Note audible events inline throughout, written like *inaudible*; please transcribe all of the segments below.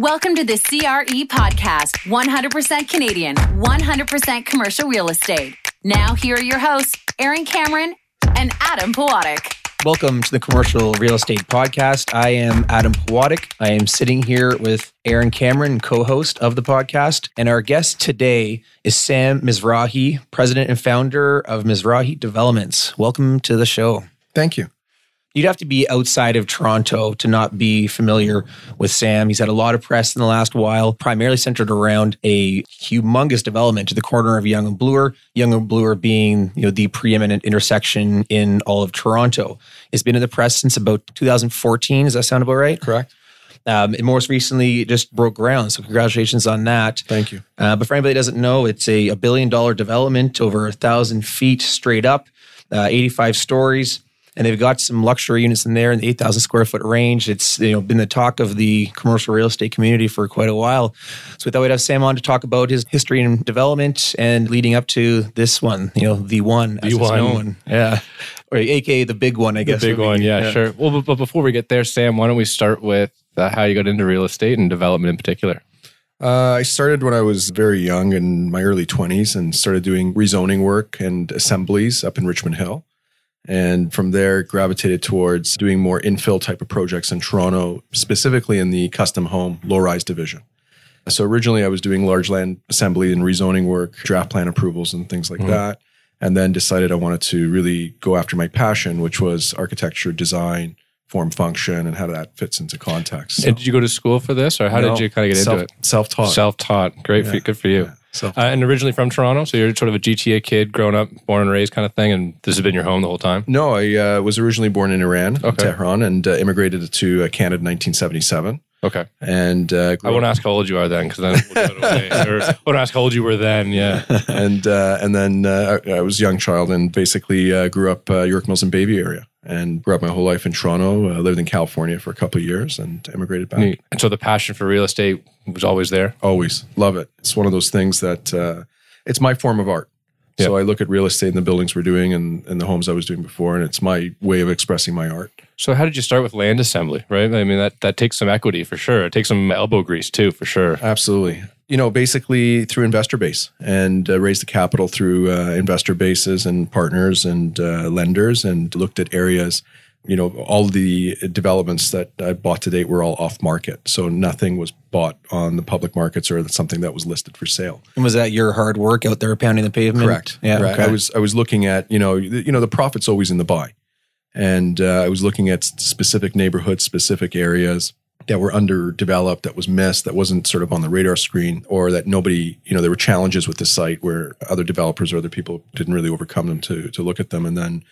Welcome to the CRE podcast 100% Canadian, 100% commercial real estate. Now, here are your hosts, Aaron Cameron and Adam Pawatic. Welcome to the Commercial Real Estate Podcast. I am Adam Pawatic. I am sitting here with Aaron Cameron, co host of the podcast. And our guest today is Sam Mizrahi, president and founder of Mizrahi Developments. Welcome to the show. Thank you. You'd have to be outside of Toronto to not be familiar with Sam. He's had a lot of press in the last while, primarily centered around a humongous development to the corner of Yonge and Bloor. Yonge and Bloor being, you know, the preeminent intersection in all of Toronto. It's been in the press since about 2014. Does that sound about right? Correct. Um, and most recently, it just broke ground. So congratulations on that. Thank you. Uh, but for anybody that doesn't know, it's a, a billion dollar development over a thousand feet straight up, uh, 85 stories and they've got some luxury units in there in the 8,000 square foot range. It's you know been the talk of the commercial real estate community for quite a while. So we thought we'd have Sam on to talk about his history and development and leading up to this one, you know, the one, the one. one. yeah, or AKA the big one, I guess. The big one, yeah, yeah, sure. Well, but, but before we get there, Sam, why don't we start with uh, how you got into real estate and development in particular? Uh, I started when I was very young in my early 20s and started doing rezoning work and assemblies up in Richmond Hill. And from there, gravitated towards doing more infill type of projects in Toronto, specifically in the custom home low rise division. So originally, I was doing large land assembly and rezoning work, draft plan approvals, and things like mm-hmm. that. And then decided I wanted to really go after my passion, which was architecture, design, form, function, and how that fits into context. So, and did you go to school for this, or how no, did you kind of get self, into it? Self taught. Self taught. Great. Yeah. For, good for you. Yeah. So, uh, and originally from Toronto, so you're sort of a GTA kid, grown up, born and raised kind of thing, and this has been your home the whole time. No, I uh, was originally born in Iran, okay. Tehran, and uh, immigrated to uh, Canada in 1977. Okay. And uh, I won't ask how old you are then, because then we'll or I *laughs* won't ask how old you were then. Yeah. *laughs* and uh, and then uh, I was a young child and basically uh, grew up uh, York Mills and Bayview area and grew up my whole life in Toronto. Uh, lived in California for a couple of years and immigrated back. Neat. And so the passion for real estate was always there. Always love it. It's one of those things that uh, it's my form of art. So I look at real estate and the buildings we're doing and, and the homes I was doing before, and it's my way of expressing my art. So how did you start with land assembly, right? I mean, that, that takes some equity for sure. It takes some elbow grease too, for sure. Absolutely. You know, basically through investor base and uh, raised the capital through uh, investor bases and partners and uh, lenders and looked at areas – you know, all the developments that I bought to date were all off market. So nothing was bought on the public markets or something that was listed for sale. And was that your hard work out there pounding the pavement? Correct. Yeah. Right. Okay. I was I was looking at, you know, you know, the profit's always in the buy. And uh, I was looking at specific neighborhoods, specific areas that were underdeveloped, that was missed, that wasn't sort of on the radar screen, or that nobody, you know, there were challenges with the site where other developers or other people didn't really overcome them to to look at them. And then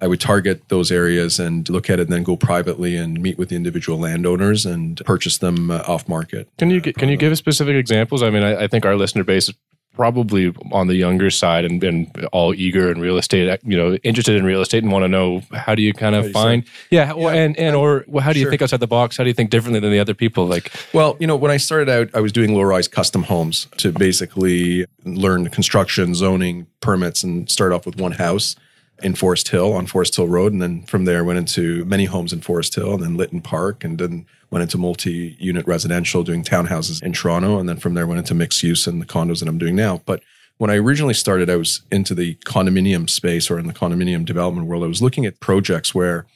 I would target those areas and look at it and then go privately and meet with the individual landowners and purchase them uh, off market. Can you can you give us specific examples? I mean, I, I, think our listener base is probably on the younger side and, and all eager in real estate, you know, interested in real estate and want to know how do you kind of find, yeah, yeah, and and or well, how do you sure. think outside the box? How do you think differently than the other people? Like, well, you know, when I started out, I was doing low rise custom homes to basically learn construction, zoning, permits, and start off with one house in Forest Hill on Forest Hill Road, and then from there went into many homes in Forest Hill, and then Lytton Park, and then went into multi-unit residential, doing townhouses in Toronto, and then from there went into mixed use and the condos that I'm doing now. But when I originally started, I was into the condominium space or in the condominium development world. I was looking at projects where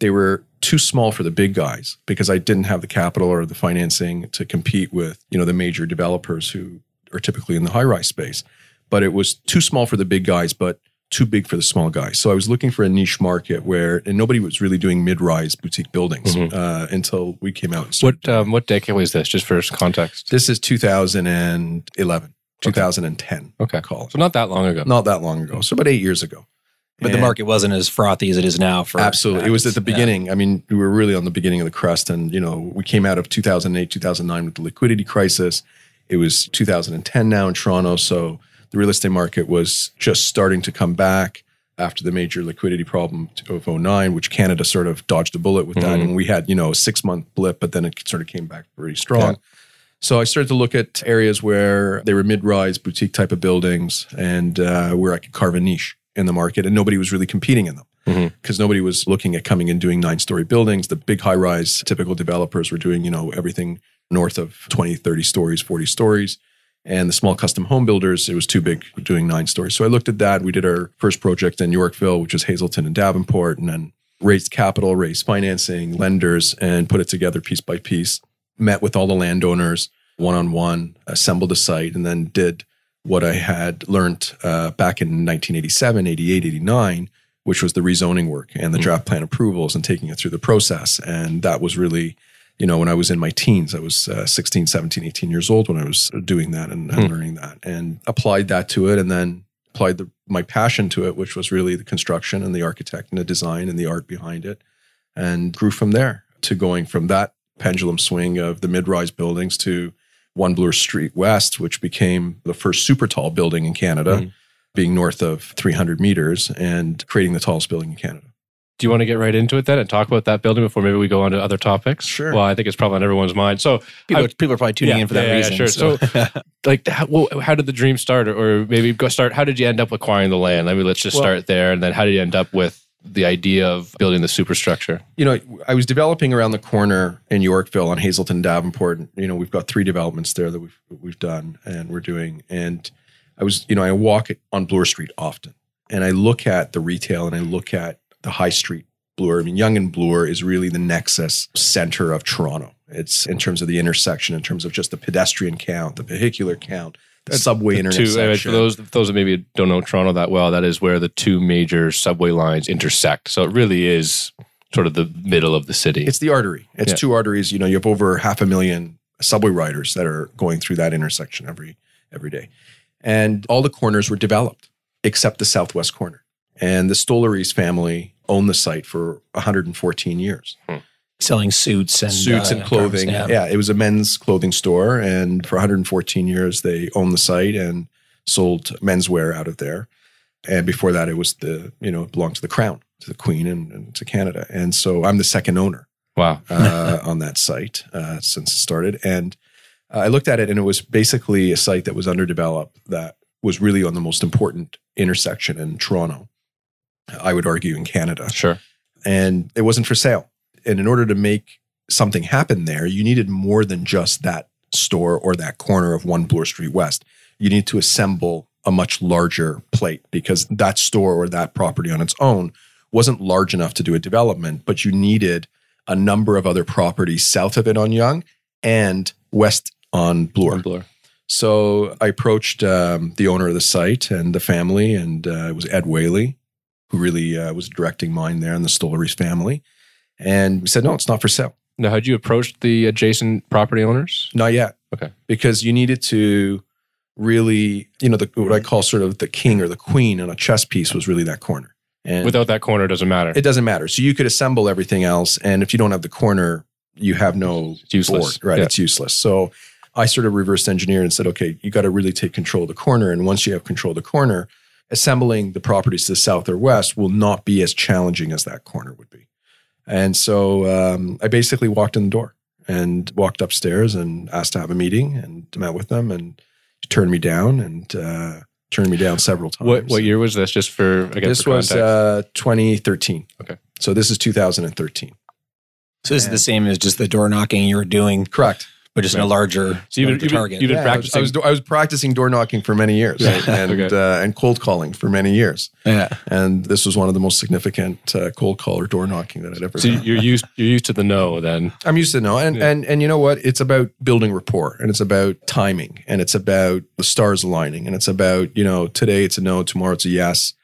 they were too small for the big guys because I didn't have the capital or the financing to compete with, you know, the major developers who are typically in the high rise space. But it was too small for the big guys, but too big for the small guy. So I was looking for a niche market where, and nobody was really doing mid-rise boutique buildings mm-hmm. uh, until we came out. What um, what decade was this? Just for context, this is 2011, 2010. Okay, call. So not that long ago. Not that long ago. So about eight years ago. But and the market wasn't as frothy as it is now. For absolutely, it was at the beginning. Yeah. I mean, we were really on the beginning of the crust, and you know, we came out of 2008, 2009 with the liquidity crisis. It was 2010 now in Toronto, so the real estate market was just starting to come back after the major liquidity problem of 09, which Canada sort of dodged a bullet with that. Mm-hmm. And we had, you know, a six month blip, but then it sort of came back pretty strong. Yeah. So I started to look at areas where they were mid rise boutique type of buildings and uh, where I could carve a niche in the market and nobody was really competing in them. because Mhm. nobody was looking at coming and doing nine story buildings. The big high rise typical developers were doing, you know, everything north of 20, 30 stories, 40 stories. And the small custom home builders, it was too big doing nine stories. So I looked at that. We did our first project in Yorkville, which was Hazelton and Davenport, and then raised capital, raised financing, lenders, and put it together piece by piece. Met with all the landowners one on one, assembled a site, and then did what I had learned uh, back in 1987, 88, 89, which was the rezoning work and the Mhm. draft plan approvals and taking it through the process. And that was really, you know, when I was in my teens, I was uh, 16, 17, 18 years old when I was doing that and, and Hmm. learning that and applied that to it and then applied the, my passion to it, which was really the construction and the architect and the design and the art behind it and grew from there to going from that pendulum swing of the mid-rise buildings to one Bloor Street West, which became the first super tall building in Canada, Mhm. being north of 300 meters and creating the tallest building in Canada. Do you want to get right into it then and talk about that building before maybe we go on to other topics? Sure. Well, I think it's probably on everyone's mind. So, People, I- people are probably tuning Yeah, in for that yeah, yeah, reason. sure. So, *laughs* like, how, well, how did the dream start, or, or maybe go start? How did you end up acquiring the land? I mean, let's just Well- start there, and then how did you end up with the idea of building the superstructure? you know, I was developing around the corner in Yorkville on Hazelton Davenport. You know, we've got three developments there that we've we've done and we're doing. And I was, you know, I walk on Bloor Street often, and I look at the retail and I look at the high street Bloor. I mean, Yonge and Bloor is really the nexus center of Toronto. It's in terms of the intersection, in terms of just the pedestrian count, the vehicular count, the subway Two, intersection. uh, for those those that maybe don't know Toronto that well, that is where the two major subway lines intersect. So it really is sort of the middle of the city. It's the artery. It's Yeah. two arteries. You know, you have over half a million subway riders that are going through that intersection every every day, and all the corners were developed except the southwest corner. And the Stollerys family owned the site for 114 years. selling suits and Suits uh, and clothing. garments, Yeah. it was a men's clothing store, and for 114 years they owned the site and sold menswear out of there. And before that, it was the you know it belonged to the crown, to the queen, and, and to Canada. And so I'm the second owner wow. uh, on that site uh, since it started. And uh, I looked at it, and it was basically a site that was underdeveloped that was really on the most important intersection in Toronto. I would argue in Canada, Sure. and it wasn't for sale. And in order to make something happen there, you needed more than just that store or that corner of One Bloor Street West. You need to assemble a much larger plate because that store or that property on its own wasn't large enough to do a development, but you needed a number of other properties south of it on Yonge and west on Bloor. Bloor. So I approached um, the owner of the site and the family, and uh, it was Ed Whaley, who really uh, was directing mine there in the Stollerys family. And we said, no, it's not for sale. Now, had you approached the adjacent property owners? Not yet. Okay. Because you needed to really, you know, the, what I call sort of the king or the queen on a chess piece was really that corner. And Without that corner, it doesn't matter. it doesn't matter. So you could assemble everything else. And if you don't have the corner, you have no It's useless. board, right? Yeah. It's useless. So I sort of reversed engineered and said, okay, you got to really take control of the corner. And once you have control of the corner, assembling the properties to the south or west will not be as challenging as that corner would be. And so um, I basically walked in the door and walked upstairs and asked to have a meeting and met with them and turned me down and uh, turned me down several times. what what year was this? Just for again, This for was uh, 2013. Okay. So this is 2013. So this is the same as just the door knocking you were doing, Correct. But just in a larger, So you've been- you've been- target. you've been Yeah, I was- practicing. I was, I was practicing door knocking for many years Yeah. *laughs* and Okay. uh, and cold calling for many years. yeah. And this was one of the most significant uh, cold call or door knocking that I'd ever so done. you're used you're used to the no then. I'm used to no, And, Yeah. and, and you know what? It's about building rapport and it's about timing and it's about the stars aligning and it's about, you know, today it's a no, tomorrow it's a yes.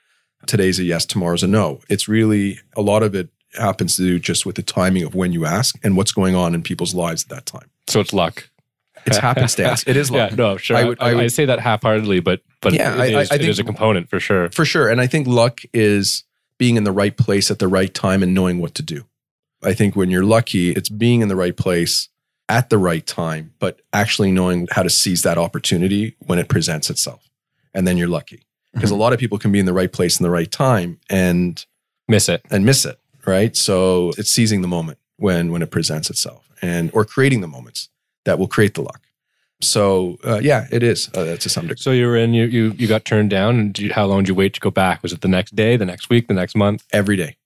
Today's a yes, tomorrow's a no. It's really a lot of it happens to do just with the timing of when you ask and what's going on in people's lives at that time. So it's luck. It's *laughs* happenstance. It is luck. Yeah, no, sure. I would- I, I would- I say that half-heartedly, but but Yeah, it I- is- I it think- is a component for sure. For sure. And I think luck is being in the right place at the right time and knowing what to do. I think when you're lucky, it's being in the right place at the right time, but actually knowing how to seize that opportunity when it presents itself. And then you're lucky. Mm-hmm. Because a lot of people can be in the right place in the right time and Miss it. and miss it, right? So it's seizing the moment when when it presents itself and or creating the moments that will create the luck. So uh, yeah, it is uh, to some degree. So you were in, you you, you got turned down, and you, how long did you wait to go back? Was it the next day, the next week, the next month? Every day,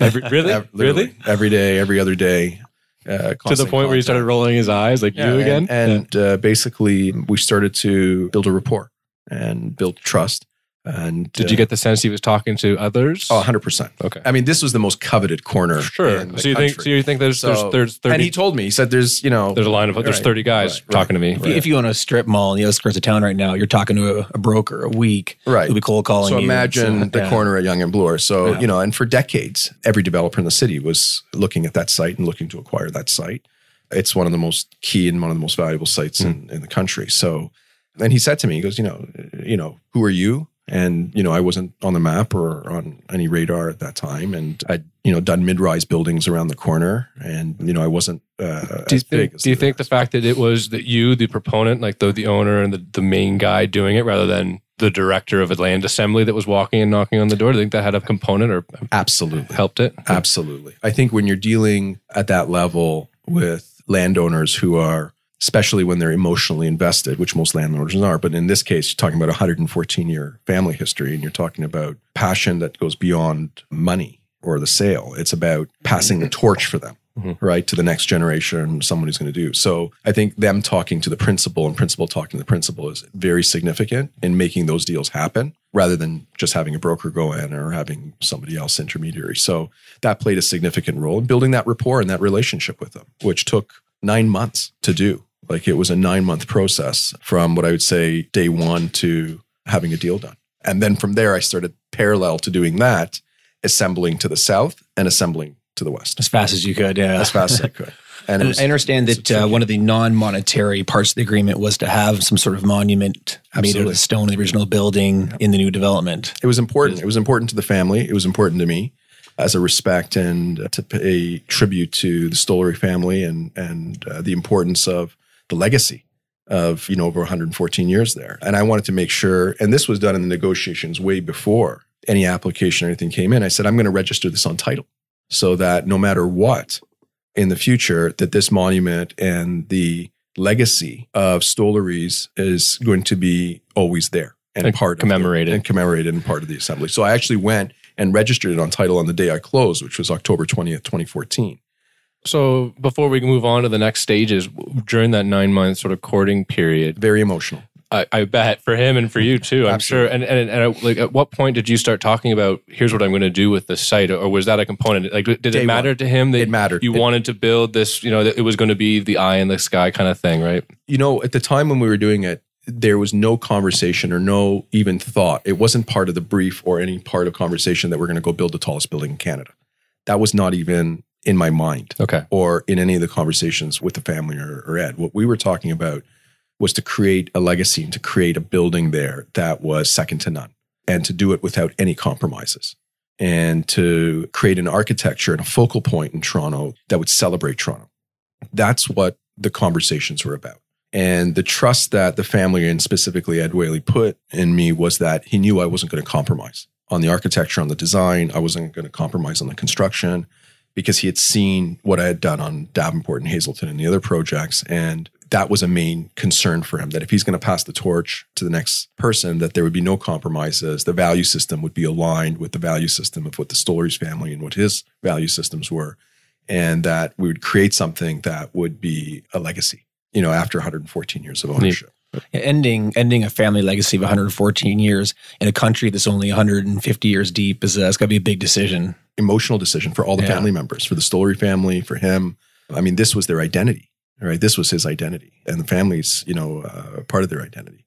Every, *laughs* really, Ev- literally. really, every day, every other day. Uh, to the point where he started rolling his eyes, like Yeah, you again. And, and uh, basically, we started to build a rapport and build trust. And Did you uh, get the sense he was talking to others? Oh, 100%. okay, I mean, this was the most coveted corner. sure. in the So you think? So you think there's So- there's there's thirty? and he told me, he said, there's, you know, there's a line of there's Right, thirty guys right, talking to me. If you- If you own a strip mall in the outskirts of town right now, you're talking to a, a broker a week. Right. Who'll be cold calling So you. imagine So, the yeah. corner at Yonge and Bloor. So, Yeah. you know, and for decades, every developer in the city was looking at that site and looking to acquire that site. It's one of the most key and one of the most valuable sites in, in the country. So then he said to me, he goes, you know, you know, who are you? And, you know, I wasn't on the map or on any radar at that time. And I'd, you know, done mid-rise buildings around the corner. And, you know, I wasn't uh, Do you as big think? as Do you think the fact that it was that you, the proponent, like the the owner and the, the main guy doing it, rather than the director of a land assembly that was walking and knocking on the door, do you think that had a component or Absolutely. helped it? Absolutely. I think when you're dealing at that level with landowners who are, especially when they're emotionally invested, which most landowners are, but in this case, you're talking about a 114 year family history and you're talking about passion that goes beyond money or the sale. It's about passing the torch for them. Mhm. Right to the next generation, someone who's going to do. So I think them talking to the principal and principal talking to the principal is very significant in making those deals happen rather than just having a broker go in or having somebody else intermediary. So that played a significant role in building that rapport and that relationship with them, which took nine months to do. Like it was a nine month process from what I would say day one to having a deal done. And then from there, I started parallel to doing that, assembling to the south and assembling to the west as fast as you could. Yeah. as fast as I could. *laughs* And And was, I understand that uh, one of the non-monetary parts of the agreement was to have some sort of monument made out of stone of the original building in the new development. it was important. It was important to the family. It was important to me as a respect and to pay tribute to the Stollery family and and uh, the importance of the legacy of you know over 114 years there. And I wanted to make sure, and this was done in the negotiations way before any application or anything came in. I said I'm going to register this on title so that no matter what in the future, that this monument and the legacy of Stollery's is going to be always there and, And part commemorated. of the, and commemorated and part of the assembly. So I actually went and registered it on title on the day I closed, which was October 20th, 2014. So before we move on to the next stages, during that nine month sort of courting period, Very emotional. I, I bet for him and for you too. I'm sure. And and, and like, at what point did you start talking about here's what I'm going to do with the site, or was that a component? Like, did Day it matter one. to him that It mattered. you It- wanted to build this? You know, that it was going to be the eye in the sky kind of thing, right? You know, at the time when we were doing it, there was no conversation or no even thought. It wasn't part of the brief or any part of conversation that we're going to go build the tallest building in Canada. That was not even in my mind. Okay. or in any of the conversations with the family or, or Ed. What we were talking about was to create a legacy and to create a building there that was second to none and to do it without any compromises and to create an architecture and a focal point in Toronto that would celebrate Toronto. That's what the conversations were about. And the trust that the family and specifically Ed Whaley put in me was that he knew I wasn't going to compromise on the architecture, on the design. I wasn't going to compromise on the construction because he had seen what I had done on Davenport and Hazelton and the other projects. And that was a main concern for him that if he's going to pass the torch to the next person, that there would be no compromises. The value system would be aligned with the value system of what the Stollery's family and what his value systems were. And that we would create something that would be a legacy, you know, after 114 years of ownership. Ending ending a family legacy of 114 years in a country that's only 150 years deep is uh, it's got to be a big decision. Emotional decision for all the Yeah. family members, for the Stollery family, for him. I mean, this was their identity, right? This was his identity, and the family's, you know, uh, part of their identity.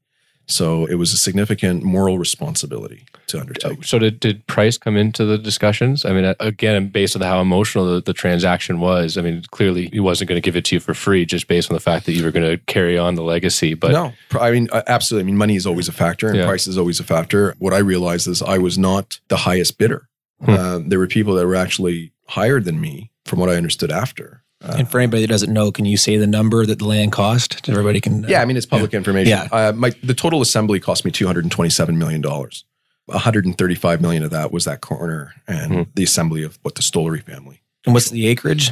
So it was a significant moral responsibility to undertake. So did, did price come into the discussions? I mean, again, based on how emotional the, the transaction was, I mean, clearly he wasn't going to give it to you for free just based on the fact that you were going to carry on the legacy. But no, I mean, uh, absolutely. I mean, money is always a factor, and Yeah. price is always a factor. What I realized is I was not the highest bidder. Hmm. Uh, there were people that were actually higher than me, from what I understood after. Uh, and for anybody that doesn't know, can you say the number that the land cost? Everybody can. uh, yeah, I mean, it's public information. Yeah. Uh, my the total assembly cost me two hundred and twenty-seven million dollars. One hundred and thirty-five million of that was that corner and Hmm. the assembly of what the Stollery family. And what's the acreage?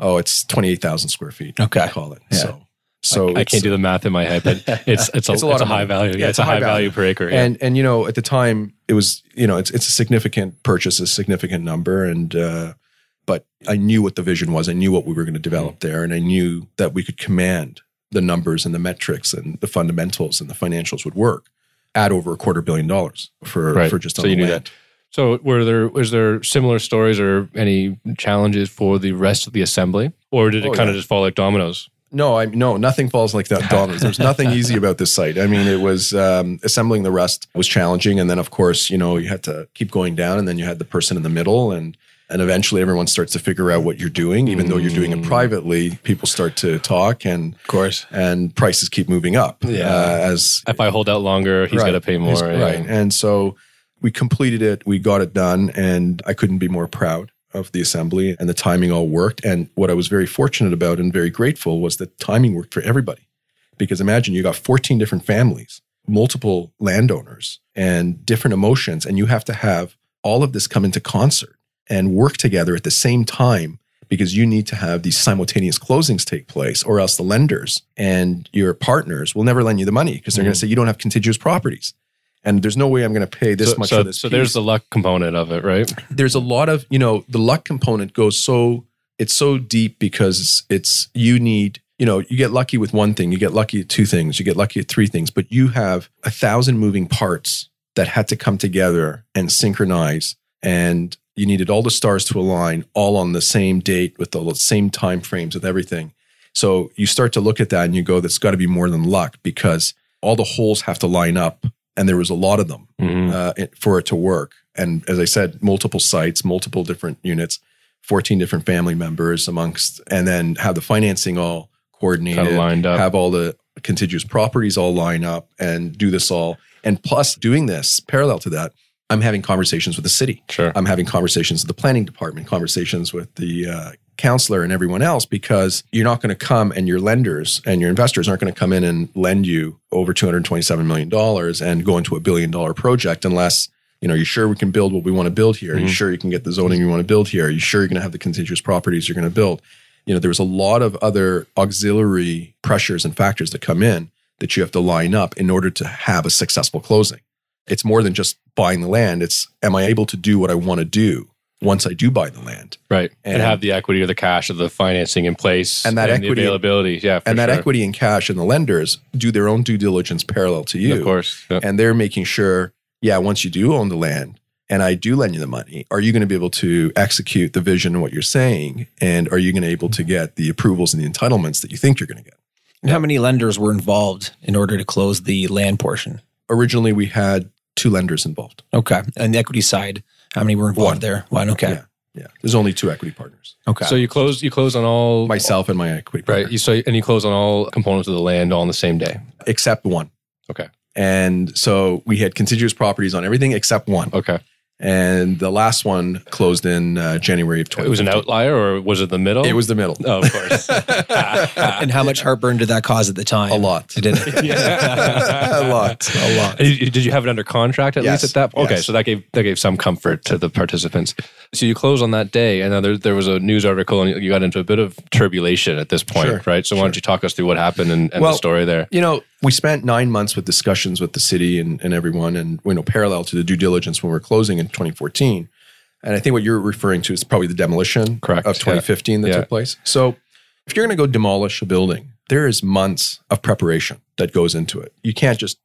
Oh, it's twenty-eight thousand square feet. Okay. I call it. Yeah. So, So I can't do the math in my head, but *laughs* it's it's a, It's a lot it's a high value. Yeah, it's, a high value, per acre. Yeah. And and you know, at the time, it was you know, it's it's a significant purchase, a significant number, and uh, but I knew what the vision was. I knew what we were going to develop there, and I knew that we could command the numbers and the metrics and the fundamentals and the financials would work at over a quarter billion dollars for Right. for just So on you the knew land. So were there was there similar stories or any challenges for the rest of the assembly, or did it Oh, kind of just fall like dominoes? No, I no, nothing falls like that. Dominoes. There's *laughs* nothing easy about this site. I mean, it was um, assembling the rest was challenging, and then of course, you know, you had to keep going down, and then you had the person in the middle, and and eventually everyone starts to figure out what you're doing, even though you're doing it privately. People start to talk, and Of course. and prices keep moving up. Yeah. uh, as If I hold out longer, he's Right. got to pay more. Yeah. Right. And so we completed it, we got it done, and I couldn't be more proud of the assembly and the timing all worked. And what I was very fortunate about and very grateful was that timing worked for everybody. Because imagine you got 14 different families, multiple landowners, and different emotions, and you have to have all of this come into concert and work together at the same time because you need to have these simultaneous closings take place, or else the lenders and your partners will never lend you the money because they're going to mm-hmm. say you don't have contiguous properties. And there's no way I'm going to pay this so, much so, for this. so there's the luck component of it, right? there's a lot of you know the luck component goes so it's so deep because it's you need you know you get lucky with one thing you get lucky at two things you get lucky at three things but you have a thousand moving parts that had to come together and synchronize and you needed all the stars to align all on the same date with all the same time frames with everything so you start to look at that and you go that's got to be more than luck because all the holes have to line up and there was a lot of them Mhm. uh, it- for it to work. And as I said, multiple sites, multiple different units, 14 different family members amongst, and then have the financing all coordinated, Kinda lined up. have all the contiguous properties all line up and do this all. And plus doing this parallel to that, I'm having conversations with the city. Sure. I'm having conversations with the planning department, conversations with the uh, councillor and everyone else because you're not going to come and your lenders and your investors aren't going to come in and lend you over $227 million and go into a billion dollar project unless you know you're sure we can build what we want to build here. Are you mm-hmm. sure you can get the zoning you want to build here? Are you sure you're going to have the contiguous properties you're going to build? You know, there was a lot of other auxiliary pressures and factors that come in that you have to line up in order to have a successful closing. It's more than just buying the land. It's am I able to do what I want to do once I do buy the land? Right. And, And- have the equity or the cash or the financing in place And that the equity- availability. Yeah. for and that sure. equity and cash and the lenders do their own due diligence parallel to you. Of course. Yeah. And they're making sure, yeah, once you do own the land and I do lend you the money, are you going to be able to execute the vision and what you're saying? And are you going to be able to get the approvals and the entitlements that you think you're going to get? And how many lenders were involved in order to close the land portion? Originally, we had two lenders involved. Okay. And the equity side, how many were involved One. there? One. Okay. Yeah. Yeah. There's only two equity partners Okay. So you close you close on all myself and my equity partner, right. You so and you close on all components of the land all on the same day. except one. Okay. And so we had contiguous properties on everything except one. Okay. And the last one closed in uh, January of 20. It was an outlier or was it the middle? It was the middle. Oh, of course. *laughs* and how much heartburn did that cause at the time? A lot. It did. *laughs* a lot. A lot. Did you have it under contract at Yes. least at that point? Okay, Yes. so that gave that gave some comfort to the participants. So you close on that day, and then there, there was a news article, and you got into a bit of turbulation at this point, Sure, right? So why don't you talk us through what happened and, and Well, the story there? You know, we spent nine months with discussions with the city and, and everyone, and you know, parallel to the due diligence when we are closing in 2014. And I think what you're referring to is probably the demolition Correct, of 2015 that Yeah. took place. So if you're going to go demolish a building, there is months of preparation that goes into it. You can't just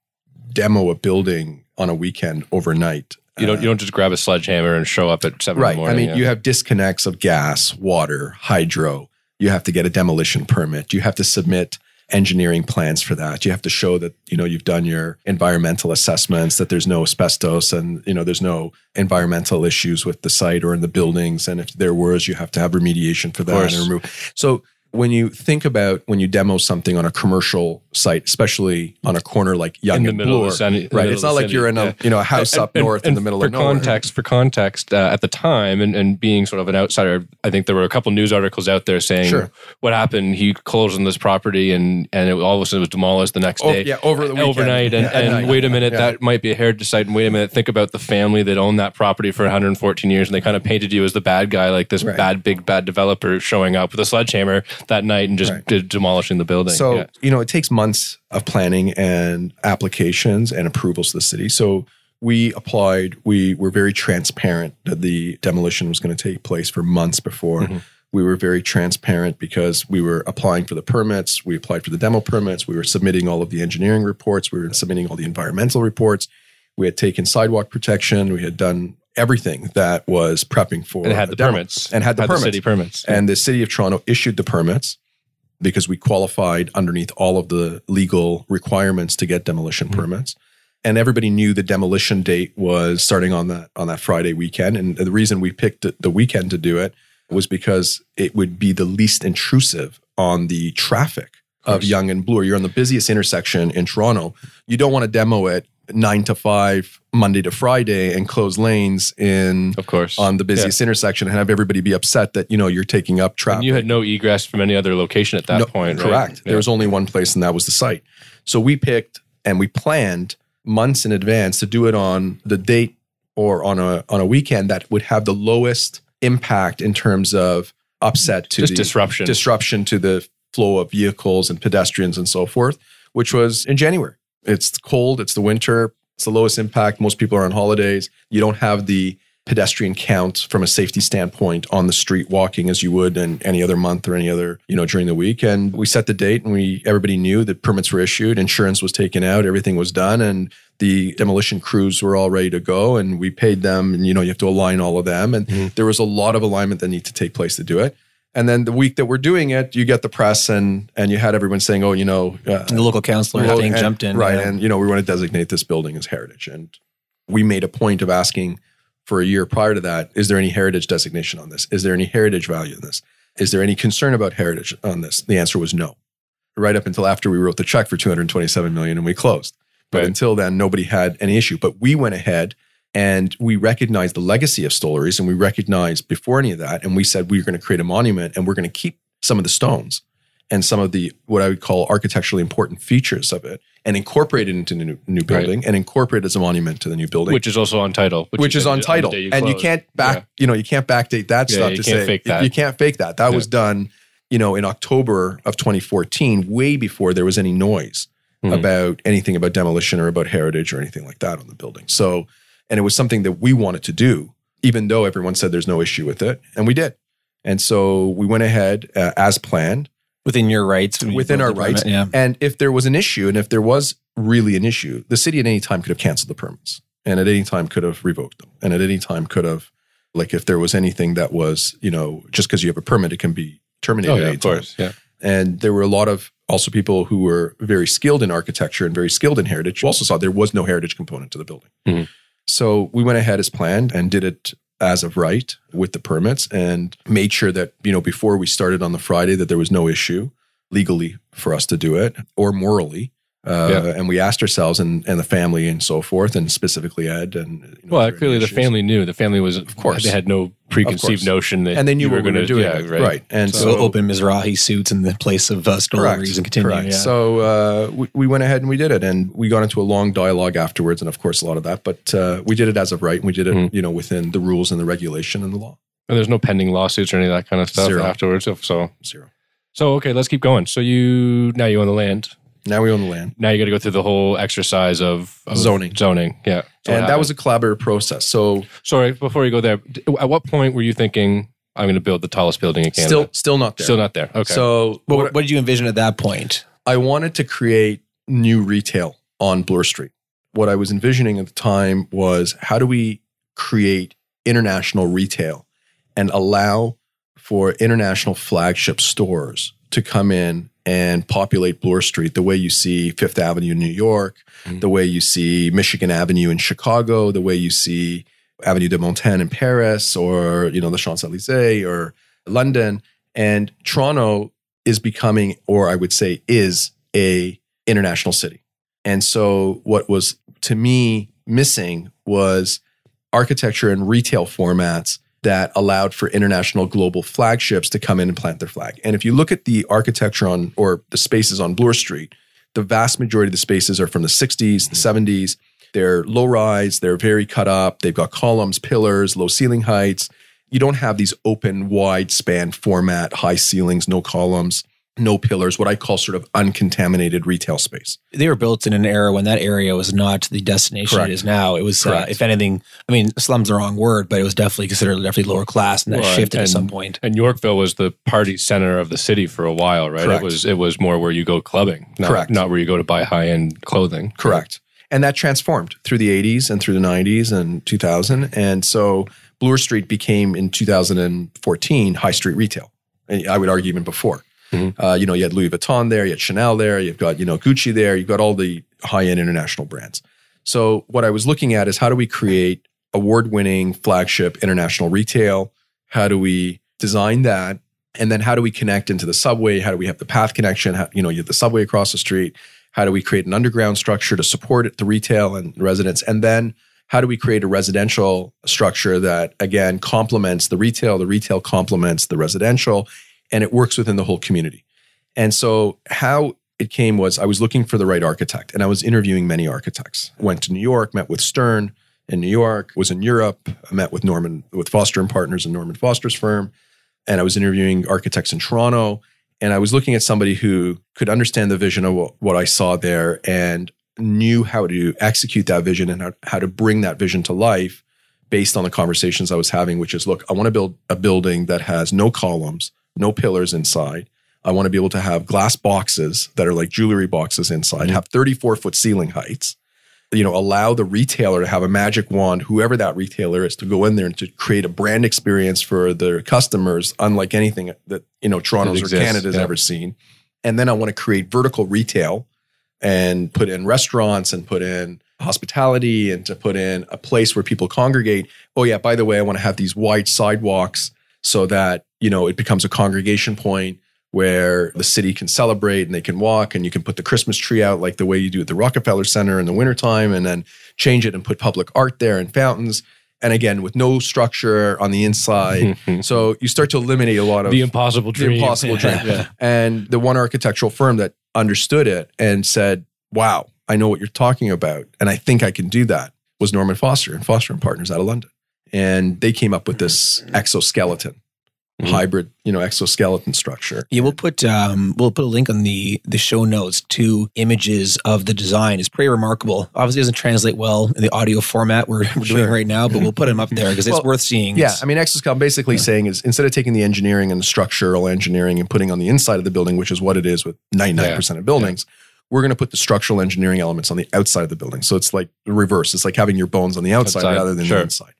demo a building on a weekend overnight. You don't you don't just grab a sledgehammer and show up at seven Right. in the morning. I mean, yeah. you have disconnects of gas, water, hydro. You have to get a demolition permit. You have to submit engineering plans for that. You have to show that, you know, you've done your environmental assessments, that there's no asbestos and, you know, there's no environmental issues with the site or in the buildings. And if there was, you have to have remediation for that and remove. So when you think about when you demo something on a commercial site, especially on a corner like Yonge in the and middle Bloor, of the city, right? It's not like you're in a you know a house up north in the middle for of nowhere. context for context uh, at the time and, and being sort of an outsider i think there were a couple news articles out there saying Sure. what happened he closed on this property and and it, all of a sudden it was demolished the next Oh, day yeah, over the weekend. overnight and, Yeah, and night. wait a minute Yeah. that might be a heritage site and wait a minute think about the family that owned that property for 114 years and they kind of painted you as the bad guy like this Right. bad big bad developer showing up with a sledgehammer that night and just Right. de- demolishing the building. So, yeah. you know, it takes months of planning and applications and approvals to the city. So we applied, we were very transparent that the demolition was going to take place for months before. Mm-hmm. We were very transparent because we were applying for the permits, we applied for the demo permits, we were submitting all of the engineering reports, we were submitting all the environmental reports. We had taken sidewalk protection, we had done everything that was prepping for and had the demo. permits and had the permits. city permits. And the city of Toronto issued the permits because we qualified underneath all of the legal requirements to get demolition hmm. permits. And everybody knew the demolition date was starting on that on that Friday weekend. And the reason we picked the- the weekend to do it was because it would be the least intrusive on the traffic of Yonge and Bloor. You're on the busiest intersection in Toronto. You don't want to demo it nine to five, Monday to Friday, and close lanes in of course, on the busiest intersection and have everybody be upset that you know you're taking up traffic. And you had no egress from any other location at that No, point, right? correct. Yeah. There was only one place, and that was the site. So we picked and we planned months in advance to do it on the date or on a on a weekend that would have the lowest impact in terms of upset to Just the disruption. disruption to the flow of vehicles and pedestrians and so forth, which was in January. It's cold, it's the winter, it's the lowest impact. Most people are on holidays. You don't have the pedestrian count from a safety standpoint on the street walking as you would in any other month or any other, you know, during the week. And we set the date and we everybody knew that permits were issued, insurance was taken out, everything was done, and the demolition crews were all ready to go. And we paid them, and you know, you have to align all of them. And mm-hmm. there was a lot of alignment that needed to take place to do it. And then the week that we're doing it, you get the press and and you had everyone saying, "Oh, you know, uh, the local councillor well, and- jumped in. right?" yeah. And you know, we want to designate this building as heritage, and we made a point of asking for a year prior to that: Is there any heritage designation on this? Is there any heritage value in this? Is there any concern about heritage on this? The answer was no. Right up until after we wrote the check for 227 million and we closed. But Right. until then, nobody had any issue. But we went ahead and we recognized the legacy of Stollery's and we recognized before any of that. And we said, we're going to create a monument and we're going to keep some of the stones and some of the, what I would call architecturally important features of it and incorporate it into the new, new building and incorporate it as a monument to the new building. which is also on title, which, you is on title. day and you can't back, Yeah. you know, you can't backdate that Yeah, stuff you to can't say, fake that. you can't fake that. That Yeah. was done, you know, in October of 2014, way before there was any noise Mhm. about anything about demolition or about heritage or anything like that on the building. So, and it was something that we wanted to do, even though everyone said there's no issue with it. And we did. And so we went ahead uh, as planned within your rights. within our rights. Yeah. And if there was an issue, and if there was really an issue, the city at any time could have canceled the permits and at any time could have revoked them and at any time could have, like, if there was anything that was, you know, just because you have a permit, it can be terminated. Oh at yeah, any of time. course. Yeah. And there were a lot of also people who were very skilled in architecture and very skilled in heritage. You also saw there was no heritage component to the building. Mhm. So we went ahead as planned and did it as of right with the permits and made sure that, you know, before we started on the Friday that there was no issue legally for us to do it or morally. Uh, Yeah. And we asked ourselves and, and the family and so forth, and specifically Ed. And you know, Well, is clearly the issues? family knew. The family was, of course. they had no preconceived notion that and they knew you what we were gonna- doing. Yeah, right. right. And So, so, open Mizrahi suits in the place of uh, stories and continue. Correct. Yeah. So uh, we, we went ahead and we did it, and we got into a long dialogue afterwards, and of course a lot of that. But uh, we did it as of right, and we did it, Mhm. you know, within the rules and the regulation and the law. And there's no pending lawsuits or any of that kind of stuff Zero. afterwards. So, so, Zero. so okay, let's keep going. So you now you own the land. Now we own the land, Now you got to go through the whole exercise of, of Zoning. Zoning, yeah. So and that was a collaborative process. So sorry. Before you go there, at what point were you thinking I'm going to build the tallest building in Canada? still, still not there. Still not there. Okay. So But what, what, what did you envision at that point? I wanted to create new retail on Bloor Street. What I was envisioning at the time was how do we create international retail and allow for international flagship stores to come in and populate Bloor Street the way you see Fifth Avenue in New York, Mhm. the way you see Michigan Avenue in Chicago, the way you see Avenue de Montaigne in Paris, or you know the Champs Elysees or London. And Toronto is becoming, or I would say, is a international city. And so, what was to me missing was architecture and retail formats that allowed for international global flagships to come in and plant their flag. And if you look at the architecture on or the spaces on Bloor Street, the vast majority of the spaces are from the 60s, the mm-hmm. 70s. They're low rise, they're very cut up, they've got columns, pillars, low ceiling heights. you don't have these open, wide span format, high ceilings, no columns, no pillars, what I call sort of uncontaminated retail space. They were built in an era when that area was not the destination Correct. it is now. It was, uh, if anything, I mean, slum's the wrong word, but it was definitely considered definitely lower class, and that Well, shifted and- at some point. And Yorkville was the party center of the city for a while, right? Correct. It was it was more where you go clubbing, not, Correct. not where you go to buy high end clothing. Correct. And that transformed through the 80s and through the 90s and 2000. And so Bloor Street became in 2014 high street retail. And I would argue even before. Mhm. Uh, you know, you had Louis Vuitton there, you had Chanel there, you've got, you know, Gucci there, you've got all the high end international brands. So what I was looking at is how do we create award winning flagship international retail? How do we design that? And then how do we connect into the subway? How do we have the path connection? How, you know, you have the subway across the street. How do we create an underground structure to support it, the retail and residents? And then how do we create a residential structure that again complements the retail, the retail complements the residential, and it works within the whole community? And so how it came was I was looking for the right architect and I was interviewing many architects. Went to New York, met with Stern in New York, was in Europe, met with Norman with Foster and Partners and Norman Foster's firm, and I was interviewing architects in Toronto and I was looking at somebody who could understand the vision of what, what I saw there and knew how to execute that vision and how, how to bring that vision to life based on the conversations I was having, which is look, I want to build a building that has no columns, no pillars inside. I want to be able to have glass boxes that are like jewelry boxes inside, mm-hmm. have 34 foot ceiling heights. You know, allow the retailer to have a magic wand, whoever that retailer is, to go in there and to create a brand experience for their customers, unlike anything that you know Toronto's or Canada's yeah. ever seen. And then I want to create vertical retail and put in restaurants and put in hospitality and to put in a place where people congregate. Oh yeah, by the way, I want to have these wide sidewalks so that, you know, it becomes a congregation point where the city can celebrate and they can walk and you can put the Christmas tree out like the way you do at the Rockefeller Center in the wintertime and then change it and put public art there and fountains. And again, with no structure on the inside. *laughs* so you start to eliminate a lot of the impossible dream. the impossible dream. *laughs* Yeah. And the one architectural firm that understood it and said, "Wow, I know what you're talking about, and I think I can do that." Was Norman Foster and Foster and Partners out of London, and they came up with this exoskeleton, Mhm. hybrid, you know, exoskeleton structure. Yeah, we'll put um, we'll put a link on the the show notes to images of the design. It's pretty remarkable. Obviously, it doesn't translate well in the audio format we're, we're doing right now, but we'll put them up there because it's Well, worth seeing. Yeah, It's- I mean, exoskeleton basically saying is instead of taking the engineering and the structural engineering and putting on the inside of the building, which is what it is with 99% of buildings, we're going to put the structural engineering elements on the outside of the building. So it's like the reverse. It's like having your bones on the outside, Outside, rather than sure. the inside.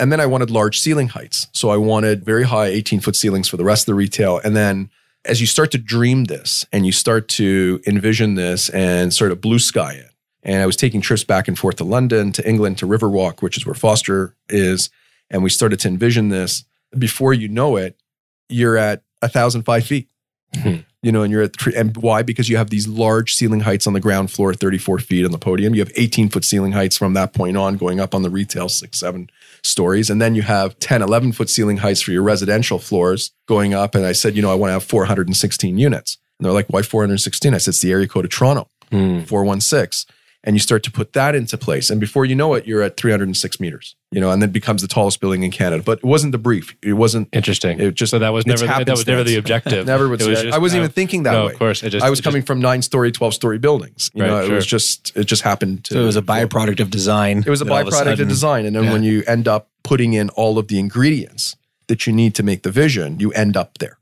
And then I wanted large ceiling heights. So I wanted very high 18 foot ceilings for the rest of the retail. And then as you start to dream this and you start to envision this and sort of blue sky it, and I was taking trips back and forth to London, to England, to Riverwalk, which is where Foster is. And we started to envision this. Before you know it, you're at 1,005 feet. Hmm. You know, and you're at three. And why? Because you have these large ceiling heights on the ground floor, 34 feet on the podium. You have 18 foot ceiling heights from that point on, going up on the retail six, seven stories. And then you have 10, 11 foot ceiling heights for your residential floors going up. And I said, you know, I want to have 416 units. And they're like, why 416? I said, it's the area code of Toronto. Hmm. 416 and you start to put that into place and before you know it you're at 306 meters you know and then it becomes the tallest building in canada but it wasn't the brief it wasn't Interesting. It just- so that was it's never that was never the objective. *laughs* never would It was just i wasn't how- even thinking that no, way of course. It just, i was it coming just- from nine story 12 story buildings you Right, know it sure. was just it just happened to so it was a byproduct of design. it was a that all of byproduct of design and then yeah. when you end up putting in all of the ingredients that you need to make the vision you end up there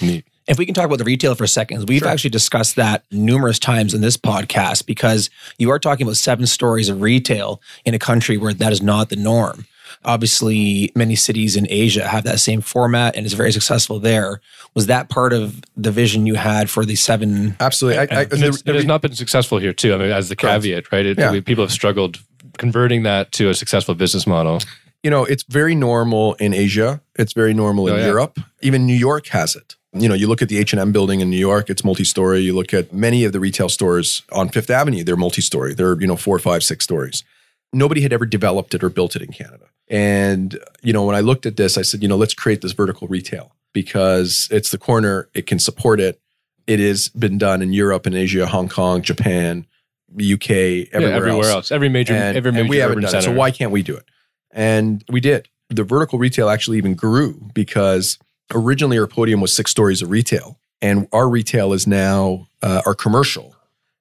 Neat. If we can talk about the retail for a second, we've Sure. actually discussed that numerous times in this podcast because you are talking about seven stories of retail in a country where that is not the norm. Obviously, many cities in Asia have that same format and is very successful there. Was that part of the vision you had for the seven? absolutely I, I, And it's- it has not been successful here too. I mean, as the caveat, right? It, Yeah. we- people have struggled converting that to a successful business model. you know, it's very normal in Asia. It's very normal in Oh, yeah. Europe. Even New York has it. You know, you look at the H&M building in New York, it's multi-story. You look at many of the retail stores on Fifth Avenue, they're multi-story. They're, you know, four, five, six stories. Nobody had ever developed it or built it in Canada. And, you know, when I looked at this, I said, you know, let's create this vertical retail because it's the corner, it can support it. It has been done in Europe and Asia, Hong Kong, Japan, UK, everywhere, yeah, everywhere else else. every major, and, every and major we haven't done center. it. So why can't we do it? And we did. the vertical retail actually even grew because originally our podium was six stories of retail, and our retail is now uh, our commercial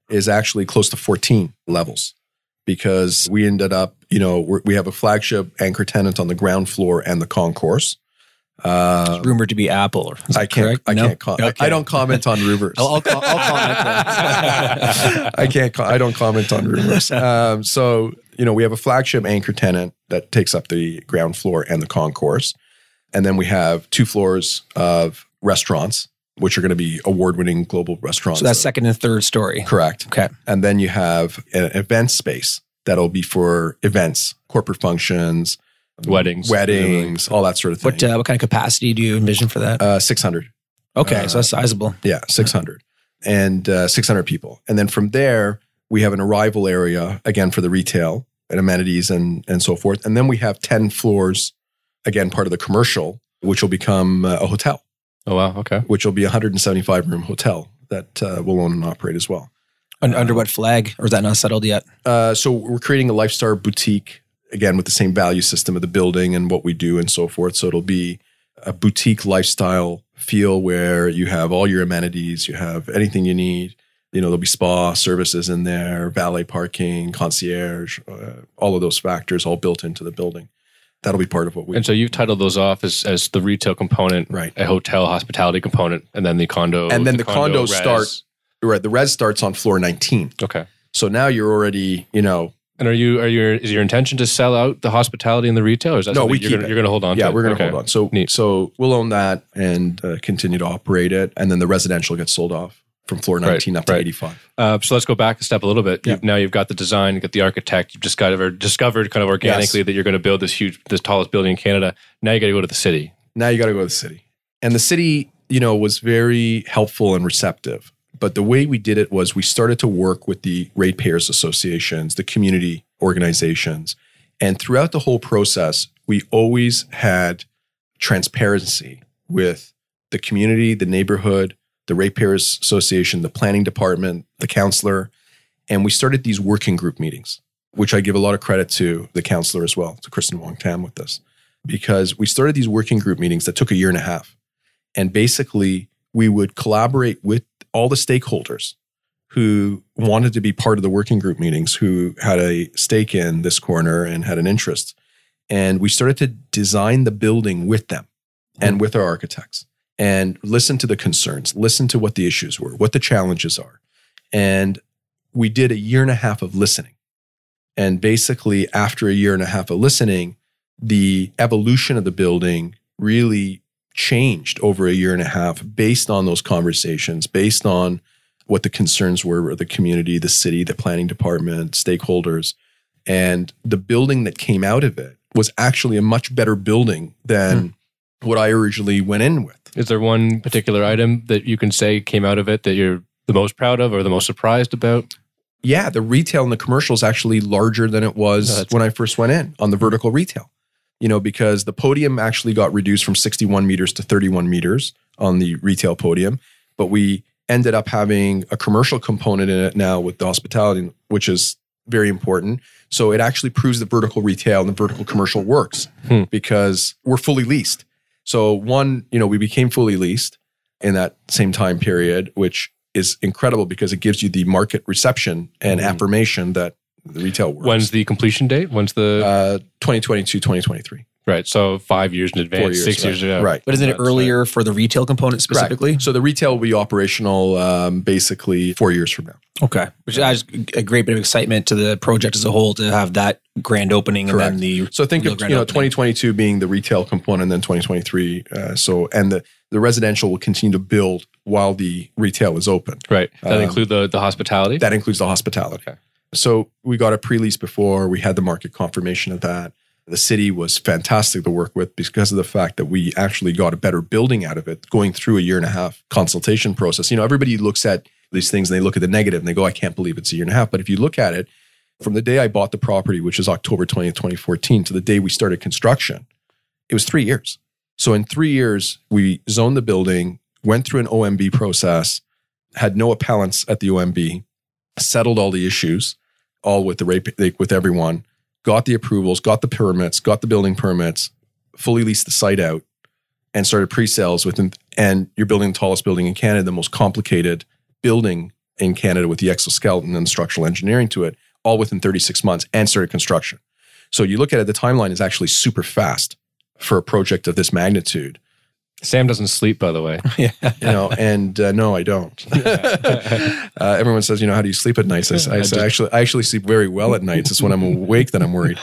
is actually close to 14 levels because we ended up, you know, we're, we have a flagship anchor tenant on the ground floor and the concourse. Uh, rumored to be Apple. I can't. I No? can't. Com- I, Okay. I don't comment on rumors. *laughs* I'll, I'll, I'll comment. *laughs* I can't. co- I don't comment on rumors. Um, so you know, we have a flagship anchor tenant that takes up the ground floor and the concourse, and then we have two floors of restaurants, which are going to be award-winning global restaurants. so that's second and third story. correct. Okay. And then you have an event space that'll be for events, corporate functions, Weddings. weddings, all that sort of thing. What uh, what kind of capacity do you envision for that? uh, Six hundred. Okay, uh, so that's sizable. Yeah, 600 and uh, 600 people. And then from there, we have an arrival area again for the retail and amenities and, and so forth. And then we have 10 floors, again, part of the commercial, which will become uh, a hotel, Oh wow. Okay. which will be a 175 room hotel that uh, we'll own and operate as well. Un- under what flag, or is that not settled yet? Uh, so we're creating a lifestyle boutique, again, with the same value system of the building and what we do and so forth. So it'll be a boutique lifestyle feel where you have all your amenities, you have anything you need. You know, there'll be spa services in there, valet parking, concierge, uh, all of those factors all built into the building. That'll be part of what we And so you've titled those off as, as the retail component, Right. A hotel hospitality component, and then the condo. And then the condo res. start- right. The res starts on floor 19. Okay. So now you're already, you know, And are you are your is your intention to sell out the hospitality and the retail? Or is that No, we you're keep gonna, you're going to hold on yeah, to? we're going to Okay. hold on. So, Neat. so we'll own that and uh, continue to operate it. And then the residential gets sold off from floor 19 up to right. 85. Uh, so let's go back a step a little bit. Yeah. You've, now you've got the design, you've got the architect. You've ever discovered kind of organically Yes. that you're going to build this huge, this tallest building in Canada. Now you got to go to the city. Now you got to go to the city. And the city, you know, was very helpful and receptive. But the way we did it was we started to work with the ratepayers associations, the community organizations. And throughout the whole process, we always had transparency with the community, the neighborhood, the ratepayers association, the planning department, the councillor. And we started these working group meetings, which I give a lot of credit to the councillor as well, to Kristyn Wong-Tam with this because we started these working group meetings that took a year and a half. And basically, we would collaborate with all the stakeholders who wanted to be part of the working group meetings, who had a stake in this corner and had an interest. And we started to design the building with them and mm-hmm. with our architects and listen to the concerns, listen to what the issues were, what the challenges are. And we did a year and a half of listening. And basically, after a year and a half of listening, the evolution of the building really changed over a year and a half based on those conversations, based on what the concerns were of the community, the city, the planning department, stakeholders. And the building that came out of it was actually a much better building than hmm. What I originally went in with. Is there one particular item that you can say came out of it that you're the most proud of or the most surprised about? Yeah, the retail and the commercial is actually larger than it was No, when I first went in on the vertical retail. You know, because the podium actually got reduced from 61 meters to 31 meters on the retail podium, but we ended up having a commercial component in it now with the hospitality, which is very important. So it actually proves the vertical retail and the vertical commercial works Hmm. because we're fully leased. So one, you know, we became fully leased in that same time period, which is incredible because it gives you the market reception and Mhm. affirmation that the retail works. When's the completion date? When's the uh, 2022, 2023. Right? So five years in advance, Four years, six right. years ago. Right. But isn't it That's, earlier for the retail component specifically? Correct. So the retail will be operational um, basically four years from now. Okay, which adds a great bit of excitement to the project as a whole to have that grand opening Correct. and then the So think of you know opening. 2022 being the retail component, and then 2023. Uh, so and the the residential will continue to build while the retail is open. Right. That Um, include the the hospitality. That includes the hospitality. Okay. So we got a pre-lease before. We had the market confirmation of that. The city was fantastic to work with because of the fact that we actually got a better building out of it going through a year and a half consultation process. You know, everybody looks at these things and they look at the negative and they go, I can't believe it's a year and a half. But if you look at it from the day I bought the property, which is October 20th, 2014, to the day we started construction, it was three years. So in three years, we zoned the building, went through an OMB process, had no appellants at the OMB, settled all the issues, all with the like, with everyone, got the approvals, got the permits, got the building permits, fully leased the site out and started pre-sales within and you're building the tallest building in Canada, the most complicated building in Canada with the exoskeleton and structural engineering to it, all within 36 months and started construction. So you look at it, the timeline is actually super fast for a project of this magnitude. Sam doesn't sleep, by the way. *laughs* yeah. You know, and uh, no, I don't. *laughs* *laughs* uh, everyone says, you know, how do you sleep at nights? I, I, I say, actually, I actually sleep very well at nights. It's when I'm awake that I'm worried.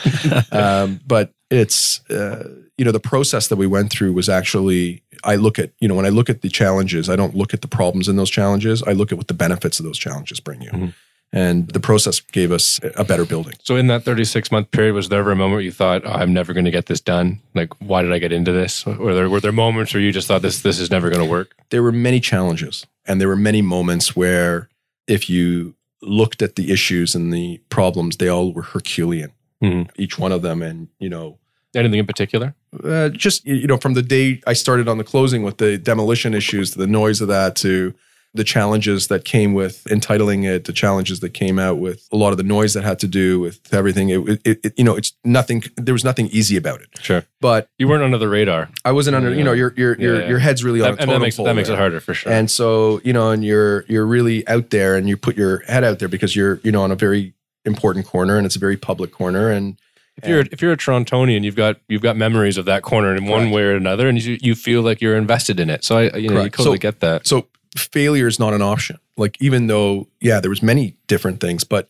Um, but it's, uh, you know, the process that we went through was actually, I look at, you know, when I look at the challenges, I don't look at the problems in those challenges. I look at what the benefits of those challenges bring you. Mm-hmm. And the process gave us a better building. So in that 36 month period, was there ever a moment you thought, oh, I'm never going to get this done? Like, why did I get into this? Or there, were there moments where you just thought this, this is never going to work? There were many challenges and there were many moments where if you looked at the issues and the problems, they all were Herculean, Mhm. each one of them. And, you know, Anything in particular? uh, just you know from the day I started on the closing with the demolition issues, to the noise of that, to the challenges that came with entitling it, the challenges that came out with a lot of the noise that had to do with everything. It, it, it you know, it's nothing. There was nothing easy about it. Sure. But You weren't under the radar. I wasn't under. You know, your your your, Yeah. your head's really on That, and that makes, that makes it harder for sure. And so, you know, and you're you're really out there and you put your head out there because you're, you know, on a very important corner and it's a very public corner and if you're if you're a Torontonian, you've got you've got memories of that corner in one way or another, and you, you feel like you're invested in it. So I you know you totally So- get that. so failure is not an option. Like even though, yeah, there was many different things, but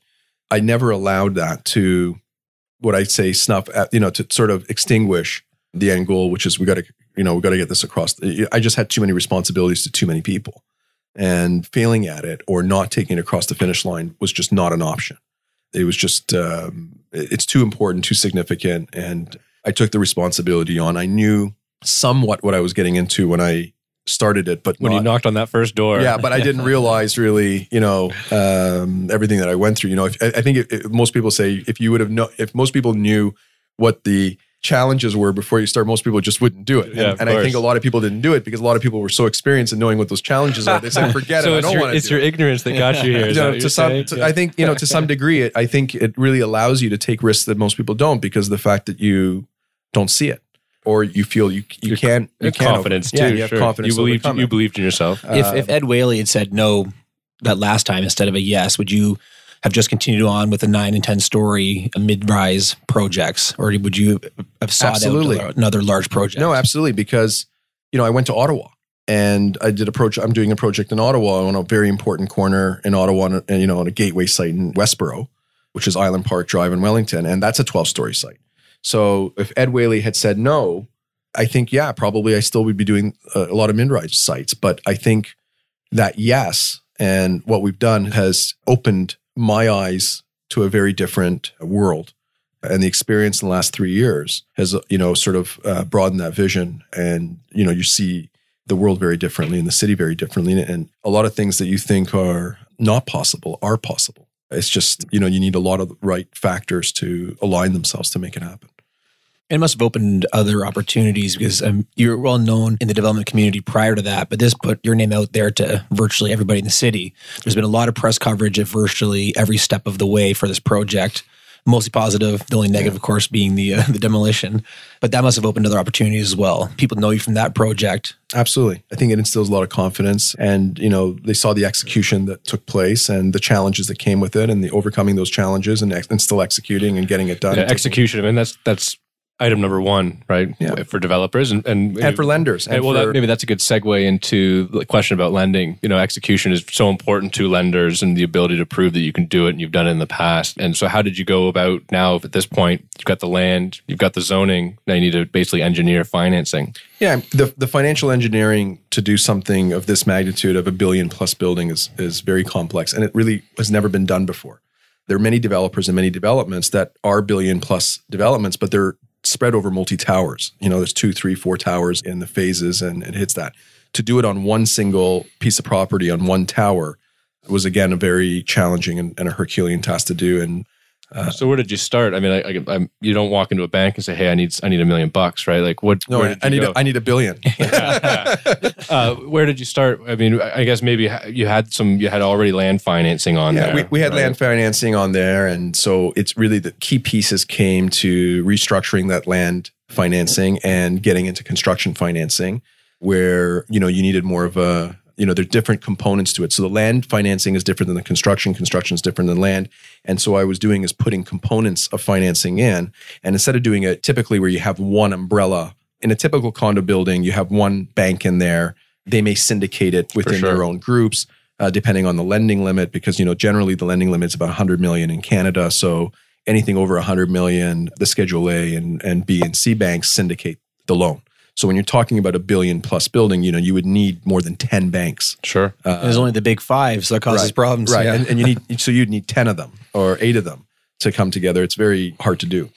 I never allowed that to what I say snuff at, you know, to sort of extinguish the end goal, which is we got to, you know, we got to get this across. I just had too many responsibilities to too many people and failing at it or not taking it across the finish line was just not an option. It was just, um, it's too important, too significant. And I took the responsibility on. I knew somewhat what I was getting into when I started it, but when you knocked on that first door, yeah, but I didn't *laughs* realize really, you know, um, everything that I went through. You know, if, I I think if, if most people say if you would have know, if most people knew what the challenges were before you start, most people just wouldn't do it. And, Yeah, and I think a lot of people didn't do it because a lot of people were so experienced in knowing what those challenges are. They said, "Forget *laughs* so it. I it's don't your, want to." it's your ignorance that got you *laughs* here. you know, to some, to- Yeah. I think you know to some degree, it, I think it really allows you to take risks that most people don't because of the fact that you don't see it or you feel you you Your can't you can't over- confidence yeah, too. you have sure. confidence. You believed you believed in yourself. if, Uh, if Ed Whaley had said no that last time instead of a yes, would you have just continued on with the nine and ten story mid-rise projects, or would you have sought Absolutely. out another large project? No, absolutely. Because, you know, I went to Ottawa and I did a project. I'm doing a project in Ottawa on a very important corner in Ottawa, and you know, on a gateway site in Westboro, which is Island Park Drive in Wellington, and that's a 12 story site. So if Ed Whaley had said no, I think yeah, probably I still would be doing a, lot of mid-rise sites. But I think that yes, and what we've done has opened my eyes to a very different world. And the experience in the last three years has you know sort of uh, broadened that vision. And you know you see the world very differently and the city very differently. And a lot of things that you think are not possible are possible. It's just you know you need a lot of the right factors to align themselves to make it happen It must have opened other opportunities because um, you're well known in the development community prior to that, but this put your name out there to virtually everybody in the city. There's been a lot of press coverage of virtually every step of the way for this project. Mostly positive. The only negative, of course, being the uh, *laughs* the demolition. But that must have opened other opportunities as well. People know you from that project. Absolutely. I think it instills a lot of confidence. And, you know, they saw the execution that took place and the challenges that came with it and the overcoming those challenges and, ex- and still executing and getting it done. Yeah, And execution. I mean, that's that's item number one, right? Yeah. For developers and and, And for lenders. And And well, for, that, maybe that's a good segue into the question about lending. You know, execution is so important to lenders and the ability to prove that you can do it and you've done it in the past. And so, how did you go about now at this point? You've got the land, you've got the zoning. Now you need to basically engineer financing. Yeah, the the financial engineering to do something of this magnitude of a billion plus building is is very complex, and it really has never been done before. There are many developers and many developments that are billion plus developments, but they're spread over multi towers. You know, there's two, three, four towers in the phases, and it hits that. To do it on one single piece of property on one tower was again a very challenging and, and a Herculean task to do. And so, where did you start? I mean, I, I, I'm, you don't walk into a bank and say, "Hey, I need I need a million bucks," right? Like, what? no, where I, did I you need go? a, I need a billion. *laughs* uh, where did you start? I mean, I guess maybe you had some, you had already land financing on yeah, there. we, we had right? land financing on there. And so it's really the key pieces came to restructuring that land financing and getting into construction financing where, you know, you needed more of a, you know, there's different components to it. So the land financing is different than the construction. Construction is different than land. And so I was doing is putting components of financing in. And instead of doing it typically where you have one umbrella in a typical condo building, you have one bank in there. They may syndicate it within sure. their own groups, uh, depending on the lending limit, because, you know, generally the lending limit is about 100 million in Canada. So anything over 100 million, the Schedule A and, and B and C banks syndicate the loan. So when you're talking about a billion plus building, you know, you would need more than 10 banks. Sure. Uh, There's only the big five, so that causes right, problems. Right. Yeah. And, and you need, *laughs* so you'd need 10 of them or eight of them to come together. It's very hard to do.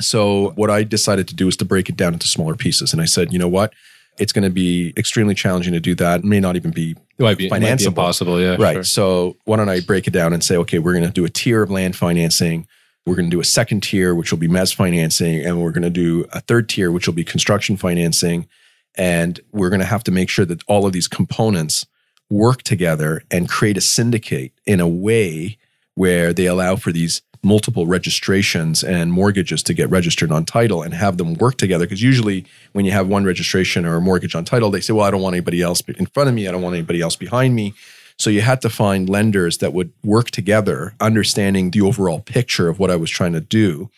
So what I decided to do was to break it down into smaller pieces. And I said, you know what? It's going to be extremely challenging to do that. It may not even be It might be, it might be impossible. Yeah. Right. sure. So why don't I break it down and say, okay, we're going to do a tier of land financing. We're going to do a second tier, which will be mezz financing, and we're going to do a third tier, which will be construction financing. And we're going to have to make sure that all of these components work together and create a syndicate in a way where they allow for these multiple registrations and mortgages to get registered on title and have them work together. Because usually, when you have one registration or a mortgage on title, they say, Well, I don't want anybody else in front of me. I don't want anybody else behind me. So you had to find lenders that would work together, understanding the overall picture of what I was trying to do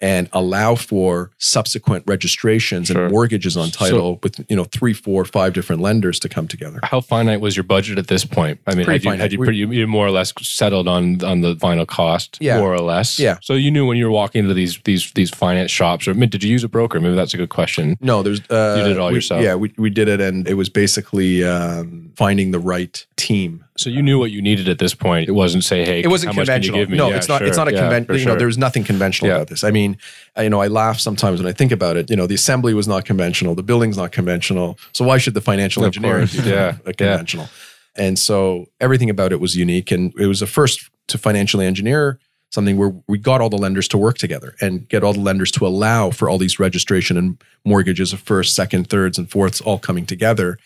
and allow for subsequent registrations Sure. and mortgages on So- title with you know three, four, five different lenders to come together. How finite was your budget at this point? I mean, Pretty had you, finite. had you, pretty, you more or less settled on on the final cost, Yeah. more or less. Yeah. So you knew when you were walking into these these these finance shops, or I mean, did you use a broker? Maybe that's a good question. No, there's uh, You did it all we- yourself. Yeah, we we did it, and it was basically um, finding the right team. So you knew what you needed at this point. It wasn't say, hey, It wasn't how much can you conventional. give me? No, Yeah, it's not. sure. It's not a Yeah, conventional. You know, sure. there's nothing conventional Yeah. about this. I mean, I- you know, I laugh sometimes when I think about it. You know, the assembly was not conventional. The building's not conventional. So why should the financial Of engineering course, be yeah, uh, a conventional? And so everything about it was unique, and it was the first to financially engineer something where we got all the lenders to work together and get all the lenders to allow for all these registration and mortgages of first, second, thirds, and fourths all coming together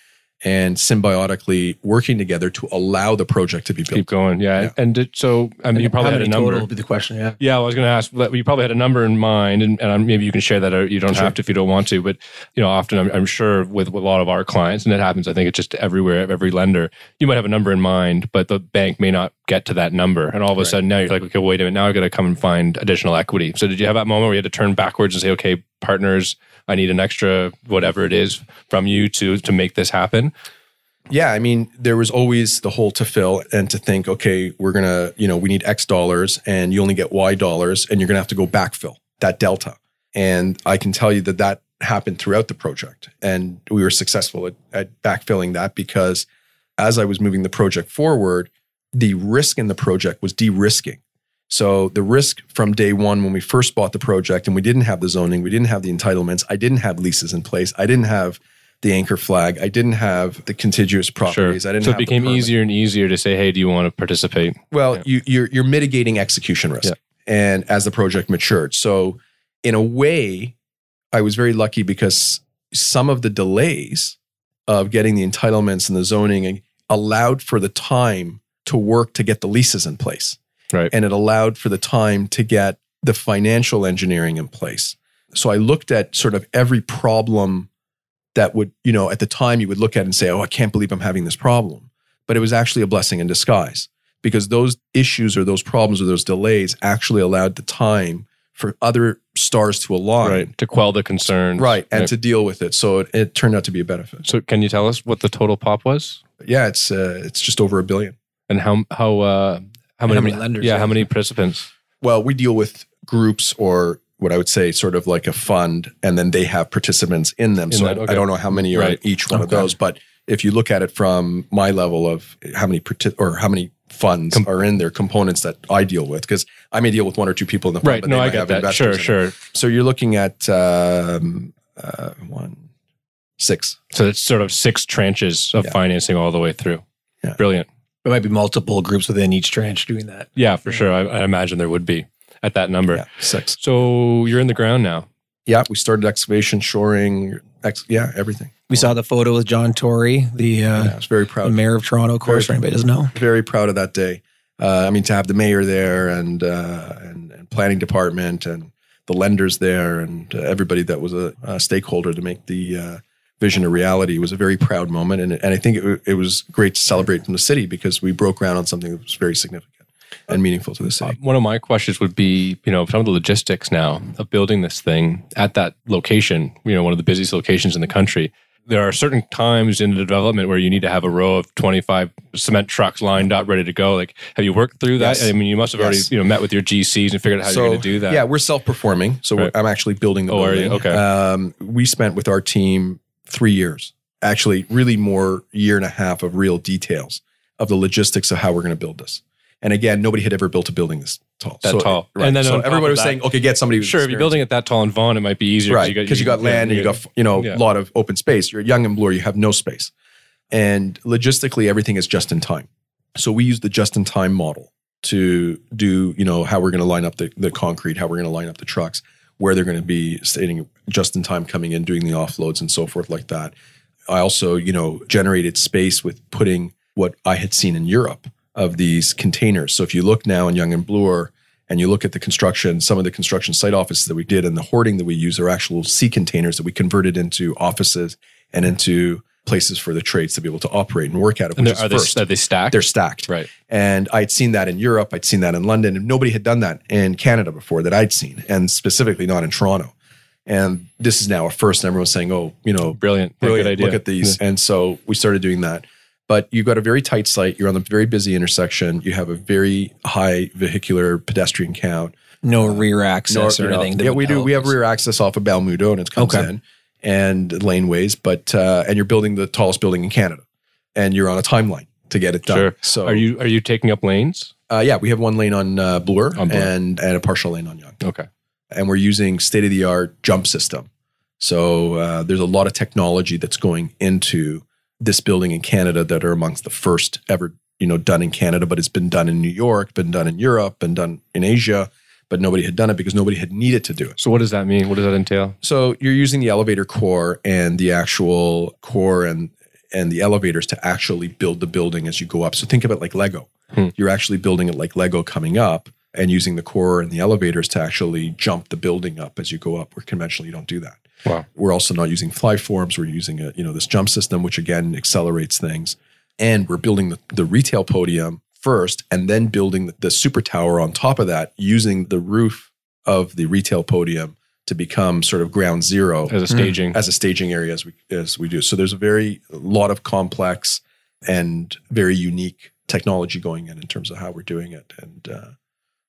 and symbiotically working together to allow the project to be built. keep going. Yeah. Yeah. And did, so, I mean, you probably had a number. total would be the question. Yeah. Yeah, I was going to ask. but You probably had a number in mind, and, and maybe you can share that. Or you don't Sure. have to if you don't want to. But you know, often I'm, I'm sure with, with a lot of our clients, and it happens. I think it's just everywhere. Every lender, you might have a number in mind, but the bank may not get to that number, and all of a Right. sudden now you're like, okay, wait a minute, now I've got to come and find additional equity. So did you have that moment where you had to turn backwards and say, okay, partners, I need an extra whatever it is from you to to make this happen? Yeah, I mean, there was always the hole to fill and to think, okay, we're gonna, you know, we need X dollars and you only get Y dollars and you're gonna have to go backfill that delta. And I can tell you that that happened throughout the project. And we were successful at, at backfilling that because as I was moving the project forward, the risk in the project was de risking. So the risk from day one when we first bought the project and we didn't have the zoning, we didn't have the entitlements, I didn't have leases in place, I didn't have the anchor flag, I didn't have the contiguous properties, I didn't. so it became easier and easier to say, hey, do you want to participate? Well, Yeah. you, you're you're mitigating execution risk, Yeah. and as the project matured, so in a way, I was very lucky because some of the delays of getting the entitlements and the zoning allowed for the time to work to get the leases in place, Right. and it allowed for the time to get the financial engineering in place. So I looked at sort of every problem that would, you know, at the time you would look at and say, "Oh, I can't believe I'm having this problem," but it was actually a blessing in disguise because those issues or those problems or those delays actually allowed the time for other stars to align, right to quell the concern. right, and to deal with it. So it, it turned out to be a benefit. so can you tell us what the total pop was Yeah, it's uh, it's just over a billion. and how how uh how many, how many lenders, yeah, yeah. how many participants Well, we deal with groups or what I would say sort of like a fund, and then they have participants in them. In so that, I, okay. I don't know how many are Right. in each one of those, but if you look at it from my level of how many parti- or how many funds Com- are in there, components that I deal with, because I may deal with one or two people in the fund, right but no they i get have that investors sure in it. sure So you're looking at um, uh, one, six. so it's sort of six tranches of Yeah. financing all the way through Yeah. brilliant There might be multiple groups within each tranche doing that. yeah for sure I, I imagine there would be at that number Yeah, six. so you're in the ground now Yeah, we started excavation, shoring, ex- yeah, everything. We saw the photo with John Tory, the, uh, yeah, I was very the proud. mayor of Toronto, of course, for Very- anybody doesn't know. very proud of that day. Uh, I mean, to have the mayor there and, uh, and and planning department and the lenders there and uh, everybody that was a, a stakeholder to make the uh, vision a reality. Was a very proud moment, and, and I think it, it was great to celebrate from the city because we broke ground on something that was very significant and meaningful to the city. One of my questions would be, you know, some of the logistics now of building this thing at that location, you know, one of the busiest locations in the country. There are certain times in the development where you need to have a row of 25 cement trucks lined up, ready to go. Like, have you worked through that? Yes. I mean, you must have already, you know, met with your GCs and figured out how you're going to do that. Yeah, we're self-performing, so we're, Right. I'm actually building the Oh, building. Okay. Um, we spent with our team three years, actually, really more year and a half of real details of the logistics of how we're going to build this. And again, nobody had ever built a building this tall. That So- tall. right. And then so everybody was that- saying, okay, get somebody. Sure, if you're building it that tall in Vaughan, it might be easier. right because you, got land and you got you know a Yeah. lot of open space you're Yonge and Bloor you have no space and logistically everything is just in time so we use the just in time model to do you know how we're going to line up the, the concrete how we're going to line up the trucks where they're going to be stating just in time coming in doing the offloads and so forth like that. I also you know generated space with putting what i had seen in europe of these containers. So if you look now in Yonge and Bloor and you look at the construction, some of the construction site offices that we did and the hoarding that we use are actual sea containers that we converted into offices and into places for the trades to be able to operate and work out of, And which they're- is first. they, are they stacked? They're stacked. right. And I'd seen that in Europe, I'd seen that in London, and nobody had done that in Canada before that I'd seen, and specifically not in Toronto. And this is now a first, and everyone's saying, oh, you know, Brilliant. Brilliant. Good idea. Look at these. And so we started doing that. But you've got a very tight site. You're on a very busy intersection. You have a very high vehicular pedestrian count. No rear access Nor- or you know, anything. that Yeah, we do. help We have rear access off of Balmuto, and it comes Okay. in and laneways. But uh, and you're building the tallest building in Canada, and you're on a timeline to get it done. Sure. So Are you are you taking up lanes? Uh, yeah, we have one lane on uh, Bloor, On Bloor. and and a partial lane on Yonge, Okay. and we're using state of the art jump system. So uh, there's a lot of technology that's going into this building in Canada that are amongst the first ever, you know, done in Canada, but it's been done in New York, been done in Europe, been done in Asia, but nobody had done it because nobody had needed to do it. So what does that mean? What does that entail? So you're using the elevator core and the actual core and and the elevators to actually build the building as you go up. So think of it like Lego. Hmm. You're actually building it like Lego coming up and using the core and the elevators to actually jump the building up as you go up. Where conventionally you don't do that. Wow. We're also not using fly forms. We're using a, you know this jump system, which again accelerates things. And we're building the, the retail podium first, and then building the, the super tower on top of that, using the roof of the retail podium to become sort of ground zero As a staging. as a staging area as we as we do. So there's a very lot of complex and very unique technology going in in terms of how we're doing it, and uh,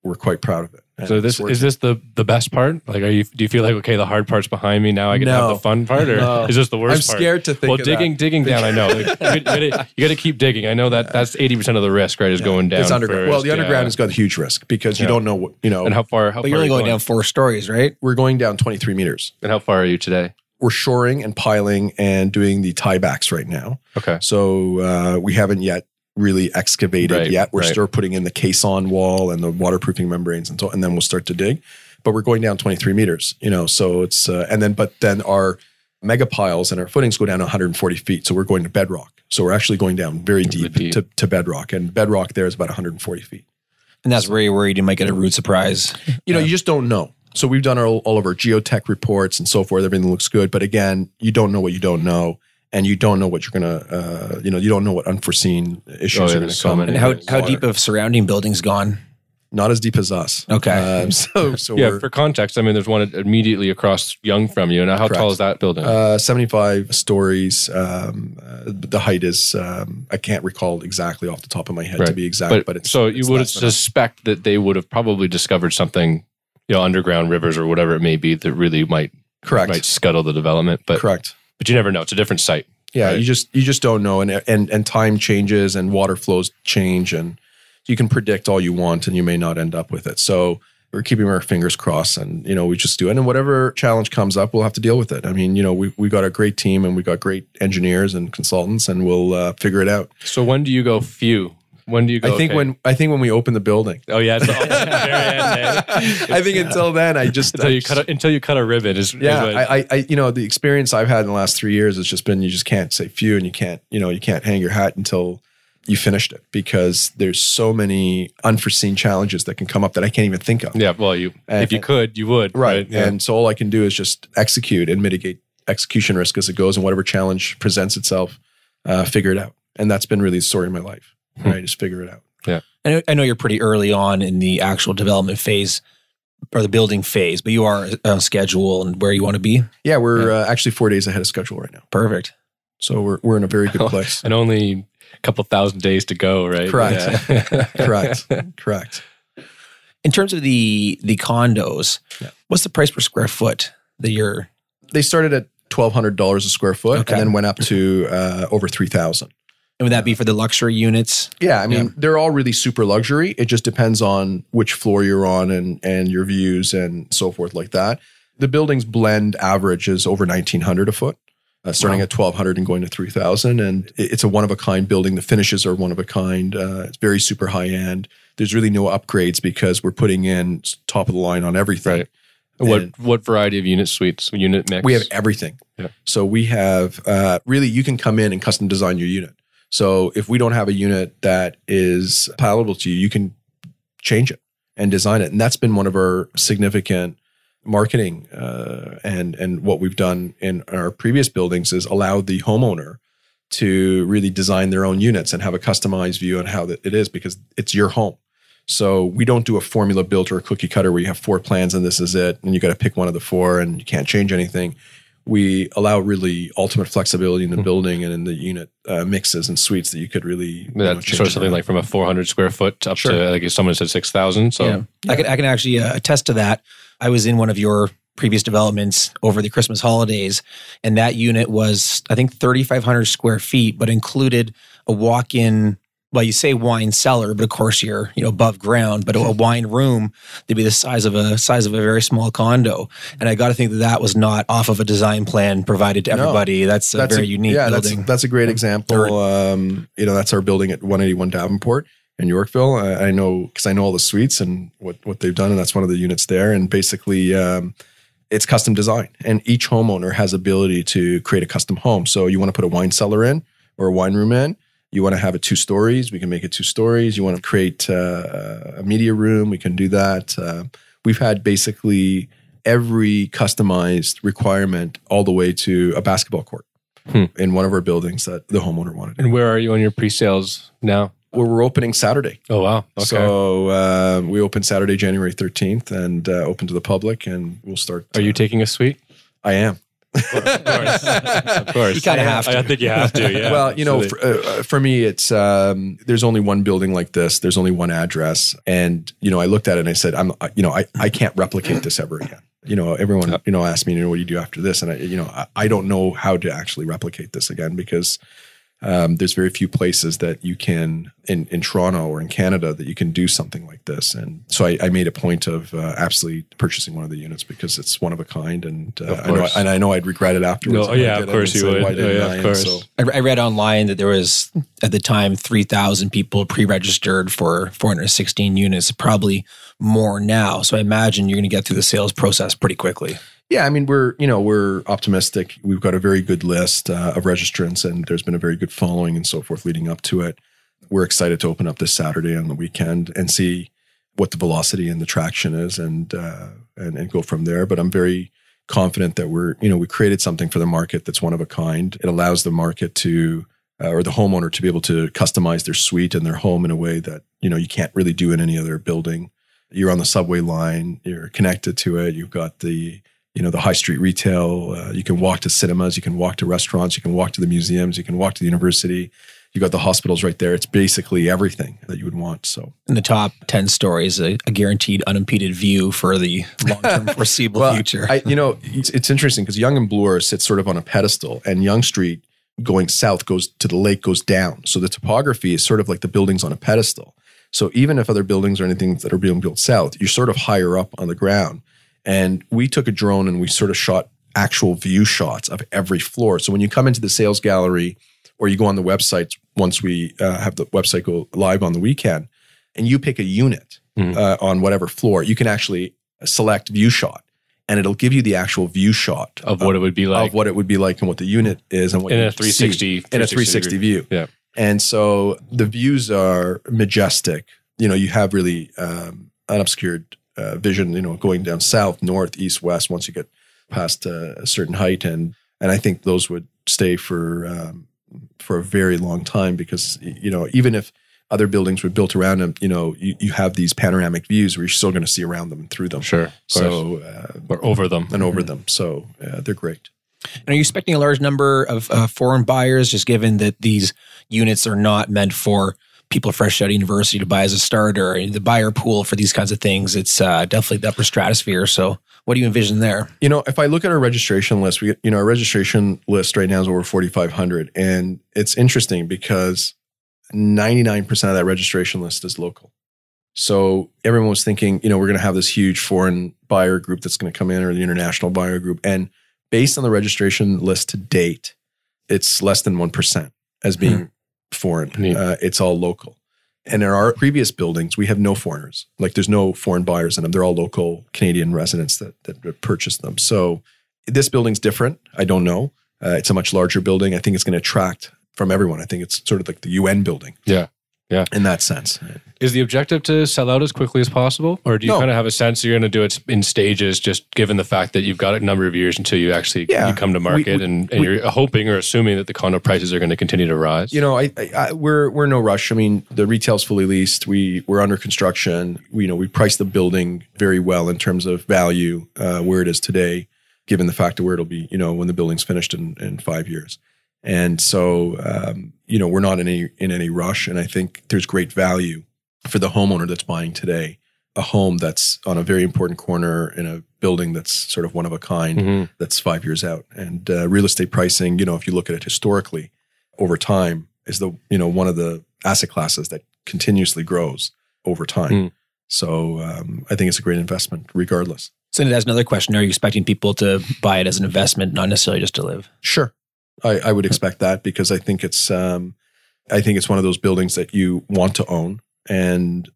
we're quite proud of it. And so it's this is this the the best part? Like, are you? Do you feel like okay, the hard part's behind me now? I can No. have the fun part, or *laughs* No. is this the worst? I'm part? scared to think. Well, of digging that. digging down, I know. Like, *laughs* you, gotta, keep digging. I know that that's eighty percent of the risk, right? Is going down. It's underground. first, well, the underground yeah. has got a huge risk because you Yeah. don't know what you know. And how far? How But far you're only you going down four stories, right? we're going down 23 meters. And how far are you today? We're shoring and piling and doing the tiebacks right now. Okay. So uh, we haven't yet really excavated Right, yet. We're right. still putting in the caisson wall and the waterproofing membranes and so, and then we'll start to dig. But we're going down 23 meters, you know. So it's uh, and then but then our mega piles and our footings go down 140 feet. So we're going to bedrock. So we're actually going down very deep, deep. To, to bedrock, and bedrock there is about 140 feet. And that's where you're worried you might get a rude surprise. *laughs* You know, you just don't know. So we've done all, all of our geotech reports and so forth. Everything looks good, but again, you don't know what you don't know, and you don't know what you're gonna, uh, you know, you don't know what unforeseen issues Oh, yeah, are gonna so come. many. And how, Water. how deep have surrounding buildings gone? Not as deep as us. Okay. Um, so *laughs* so Yeah. For context, I mean, there's one immediately across Yonge from you. Now, how Correct. tall is that building? uh, 75 stories. Um, uh, the height is um, I can't recall exactly off the top of my head to be exact, but, it's so it's you would less than a- suspect that they would have probably discovered something, you know, underground rivers or whatever it may be that really might correct. might scuttle the development. But correct. But you never know. It's a different site. Yeah, Right. you just you just don't know, and and and time changes, and water flows change, and you can predict all you want, and you may not end up with it. So we're keeping our fingers crossed, and you know we just do it. And whatever challenge comes up, we'll have to deal with it. I mean, you know, we we got a great team, and we got great engineers and consultants, and we'll uh, figure it out. So when do you go phew? When do you go? I think okay. when I think when we open the building. Oh yeah, it's *laughs* the end, eh? I think until then, I just until I you just- cut a, until you cut a ribbon is is Yeah, what- I, I, I, you know, the experience I've had in the last three years has just been you just can't say phew, and you can't, you know, you can't hang your hat until you finished it because there's so many unforeseen challenges that can come up that I can't even think of. Yeah, well, you And- if you could, you would. Right. Yeah. And so all I can do is just execute and mitigate execution risk as it goes and whatever challenge presents itself, uh, figure it out. And that's been really the story of my life. Hmm. Right. Just figure it out. Yeah. know, I know you're pretty early on in the actual development phase or the building phase, but you are on schedule and where you want to be. Yeah. We're Uh, actually four days ahead of schedule right now. Perfect. So we're, we're in a very good *laughs* place. and only a couple thousand days to go, right? Correct. Yeah. *laughs* Correct. *laughs* Correct. In terms of the the condos, Yeah. what's the price per square foot that you're They started at $1,200 a square foot Okay. and then went up to uh, over 3000 and would that be for the luxury units? Yeah, I mean, Yeah. they're all really super luxury. It just depends on which floor you're on and and your views and so forth like that. The building's blend average is over 1900 a foot, uh, starting Wow. at 1200 and going to 3000 and it- it's a one of a kind building. The finishes are one of a kind. Uh, it's very super high end. There's really no upgrades because we're putting in top of the line on everything. Right. What And- what variety of unit suites, unit mix? We have everything. Yeah. So we have uh, really you can come in and custom design your unit. So if we don't have a unit that is palatable to you, you can change it and design it. And that's been one of our significant marketing uh, and and what we've done in our previous buildings is allow the homeowner to really design their own units and have a customized view on how it is because it's your home. So we don't do a formula built or a cookie cutter where you have four plans and this is it, and you got to pick one of the four and you can't change anything. We allow really ultimate flexibility in the building and in the unit uh, mixes and suites that you could really you know, change sort of something around. like from a 400 square foot up Sure. to like if someone said 6,000. So yeah. I can I can actually uh, attest to that. I was in one of your previous developments over the Christmas holidays, and that unit was I think 3,500 square feet, but included a walk-in. Well, you say wine cellar, but of course you're you know above ground. But a, a wine room to be the size of a size of a very small condo, and I got to think that that was not off of a design plan provided to No. everybody. that's a very unique yeah, building. That's, that's a great example. Um, you know, that's our building at 181 Davenport in Yorkville. I, I know because I know all the suites and what what they've done, and that's one of the units there. And basically, um, it's custom design, and each homeowner has ability to create a custom home. So you want to put a wine cellar in or a wine room in. You want to have it two stories, we can make it two stories. You want to create uh, a media room, we can do that. Uh, we've had basically every customized requirement all the way to a basketball court Hmm. in one of our buildings that the homeowner wanted. and where are you on your pre-sales now? Well, we're opening Saturday. Oh wow. Okay. So uh, we open Saturday, January 13th, and uh, open to the public, and we'll start. are you uh, taking a suite? I am. Of course. Of course. You kinda have to. I think you have to. Yeah. well, you know, for, uh, for me, it's um, there's only one building like this. There's only one address, and you know, I looked at it and I said, I'm, you know, I, I can't replicate this ever again. You know, everyone, you know, asked me, you know, what do you do after this? And I, you know, I, I don't know how to actually replicate this again because um, there's very few places that you can in, in Toronto or in Canada that you can do something like this. And so I, I made a point of uh, absolutely purchasing one of the units because it's one of a kind, and uh, I know, and I know I'd regret it afterwards. No, if yeah, of course you would. Oh, yeah, I?" of And course. so- I, I read online that there was at the time 3,000 people pre-registered for 416 units, probably more now. So I imagine you're going to get through the sales process pretty quickly. Yeah, I mean we're you know we're optimistic. We've got a very good list uh, of registrants, and there's been a very good following and so forth leading up to it. We're excited to open up this Saturday on the weekend and see what the velocity and the traction is, and uh, and and go from there. But I'm very confident that we're you know we created something for the market that's one of a kind. It allows the market to uh, or the homeowner to be able to customize their suite and their home in a way that you know you can't really do in any other building. You're on the subway line. You're connected to it. You've got the you know the high street retail. Uh, you can walk to cinemas. You can walk to restaurants. You can walk to the museums. You can walk to the university. You got the hospitals right there. It's basically everything that you would want. So In the top 10 stories, a, a guaranteed unimpeded view for the long-term *laughs* foreseeable Well, future. I, you know, it's, it's interesting because Yonge and Bloor sits sort of on a pedestal, and Yonge Street going south goes to the lake goes down. So the topography is sort of like the buildings on a pedestal. So even if other buildings or anything that are being built south, you're sort of higher up on the ground. And we took a drone and we sort of shot actual view shots of every floor. So when you come into the sales gallery or you go on the website once we uh, have the website go live on the weekend, and you pick a unit Mhm. uh, on whatever floor, you can actually select view shot, and it'll give you the actual view shot of what it would be like of what it would be like and what the unit is and what in you a see 360 in a 360 view. Yeah. And so the views are majestic. You know, you have really um, unobscured uh, vision. You know, going down south, north, east, west. Once you get past uh, a certain height, and and I think those would stay for um, for a very long time because you know even if other buildings were built around them, you know, you, you have these panoramic views where you're still going to see around them and through them. Sure. So uh, or over them. and over them. So uh, they're great. And are you expecting a large number of uh, foreign buyers, just given that these units are not meant for people fresh out of university to buy as a starter? The buyer pool for these kinds of things, it's uh, definitely the upper stratosphere. So, what do you envision there? You know, if I look at our registration list, we you know, our registration list right now is over 4,500. And it's interesting because 99% of that registration list is local. So everyone was thinking, you know, we're going to have this huge foreign buyer group that's going to come in or the international buyer group. And based on the registration list to date, it's less than 1% as being foreign. Uh, it's all local. And in our previous buildings, we have no foreigners. Like there's no foreign buyers in them. They're all local Canadian residents that, that purchase them. So this building's different. I don't know. Uh, it's a much larger building. I think it's going to attract from everyone. I think it's sort of like the UN building Yeah. Yeah. in that sense. Is the objective to sell out as quickly as possible? Or do you No. kind of have a sense you're going to do it in stages, just given the fact that you've got a number of years until you actually Yeah. you come to market We- and, and we- you're hoping or assuming that the condo prices are going to continue to rise? You know, I, I, I we're we're no rush. I mean, the retail's fully leased. We we're under construction. We you know we priced the building very well in terms of value uh, where it is today, given the fact of where it'll be. You know, when the building's finished in in five years. And so, um, you know, we're not in any in any rush. And I think there's great value for the homeowner that's buying today a home that's on a very important corner in a building that's sort of one of a kind Mhm. that's five years out. And uh, real estate pricing, you know, if you look at it historically over time, is the you know one of the asset classes that continuously grows over time. Hmm. So um, I think it's a great investment, regardless. So, that's another question. Are you expecting people to buy it as an investment, not necessarily just to live? Sure, I, I would expect that because I think it's um, I think it's one of those buildings that you want to own and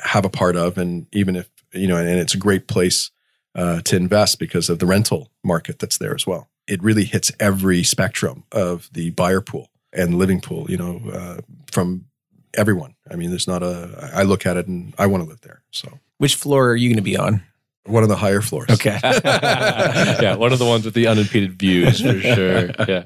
have a part of, and even if you know, and, it's a great place uh, to invest because of the rental market that's there as well. It really hits every spectrum of the buyer pool and living pool. You know, uh, from everyone. I mean, there's not a. I look at it and I want to live there. So Which floor are you going to be on? one of the higher floors. Okay. *laughs* *laughs* yeah, one of the ones with the unimpeded views for sure. Yeah.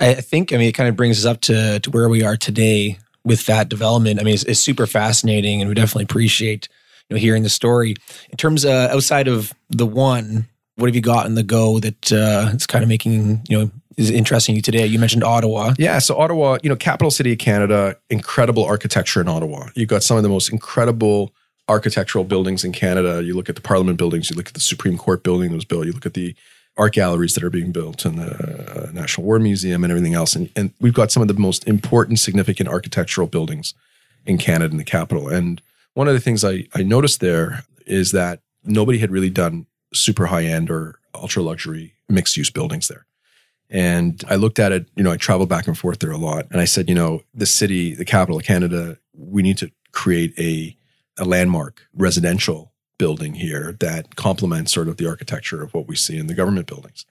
I think, I mean, it kind of brings us up to, to where we are today with that development. I mean, it's, it's super fascinating and we definitely appreciate you know, hearing the story. In terms of outside of the one, what have you got in the go that uh, is kind of making, you know, is interesting you today? You mentioned Ottawa. Yeah, so Ottawa, you know, capital city of Canada, incredible architecture in Ottawa. You've got some of the most incredible architectural buildings in Canada. You look at the Parliament buildings, you look at the Supreme Court building that was built, you look at the art galleries that are being built and the uh, National War Museum and everything else. And, and we've got some of the most important, significant architectural buildings in Canada in the capital. And one of the things I, I noticed there is that nobody had really done super high end or ultra luxury mixed use buildings there. And I looked at it, you know, I traveled back and forth there a lot. And I said, you know, the city, the capital of Canada, we need to create a, a landmark residential building here that complements sort of the architecture of what we see in the government buildings.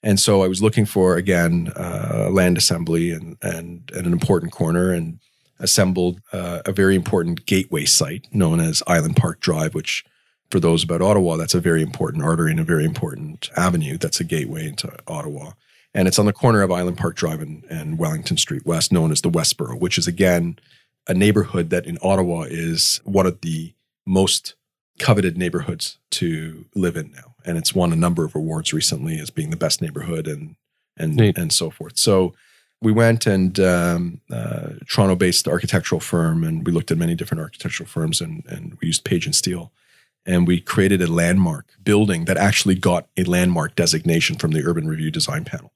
And so I was looking for, again, uh, land assembly and, and, and an important corner and assembled uh, a very important gateway site known as Island Park Drive, which for those about Ottawa, that's a very important artery and a very important avenue. That's a gateway into Ottawa. And it's on the corner of Island Park Drive and, and Wellington Street West, known as the Westboro, which is again a neighborhood that in Ottawa is one of the most coveted neighborhoods to live in now. And it's won a number of awards recently as being the best neighborhood and and Neat. and so forth. So we went and um, uh, Toronto-based architectural firm, and we looked at many different architectural firms, and and we used Page and Steele, and we created a landmark building that actually got a landmark designation from the Urban Review Design Panel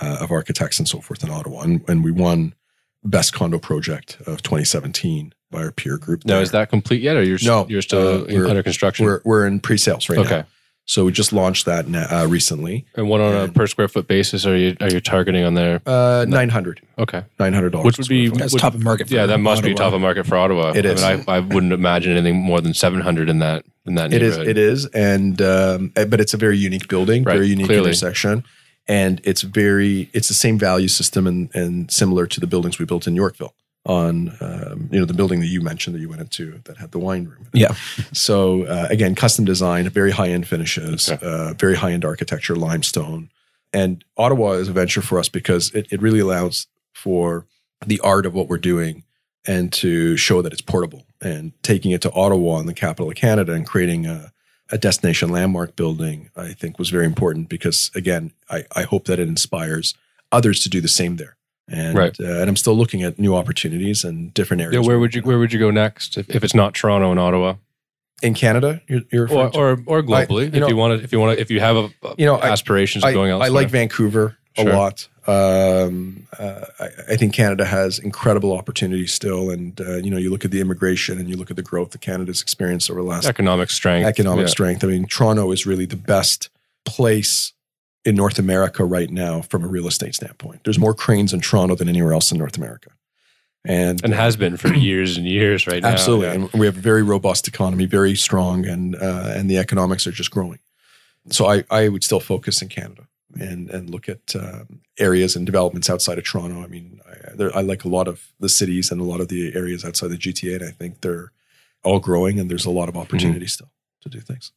uh, of architects and so forth in Ottawa, and, and we won best condo project of 2017 by our peer group. Now, there. is that complete yet, or you're No, you're still uh, we're- under construction? we're we're in pre-sales right okay. now. So we just launched that uh, recently. And what on a per square foot basis are you are you targeting on there? Uh, 900 Okay. $900 Which would be- That's Would- top of market. For Yeah, that must be Ottawa. top of market for Ottawa. It I mean, I, I wouldn't imagine anything more than seven hundred in that in that It is. neighborhood. It is, and um, eh, but it's a very unique building, Right, very unique clearly. intersection, and it's very it's the same value system and and similar to the buildings we built in Yorkville on um, you know the building that you mentioned that you went into that had the wine room. Yeah. So uh, again, custom design, very high end finishes, Okay. uh, very high end architecture, limestone, and Ottawa is a venture for us because it, it really allows for the art of what we're doing and to show that it's portable and taking it to Ottawa and the capital of Canada and creating a, a destination landmark building, I think was very important because again, I, I hope that it inspires others to do the same there. And, Right. uh, and I'm still looking at new opportunities and different areas. Yeah, where would you where would you go next if, if it's not Toronto and Ottawa, in Canada? You're, you're or to? or, or globally? you if know- you want to, if you want to, if you have a, a- You know, aspirations I, going outside, I like Vancouver a Sure. lot. Um, uh, I, I think Canada has incredible opportunities still, and uh, you know, you look at the immigration and you look at the growth that Canada's experienced over the last economic strength, economic Yeah. strength. I mean, Toronto is really the best place in North America right now from a real estate standpoint. There's more cranes in Toronto than anywhere else in North America, and and has been for *clears throat* years and years right now. Absolutely, and we have a very robust economy, very strong, and uh, and the economics are just growing. So I, I would still focus in Canada and and look at um, areas and developments outside of Toronto. I mean, I, there, I like a lot of the cities and a lot of the areas outside the GTA, and I think they're all growing, and there's a lot of opportunity still to do things.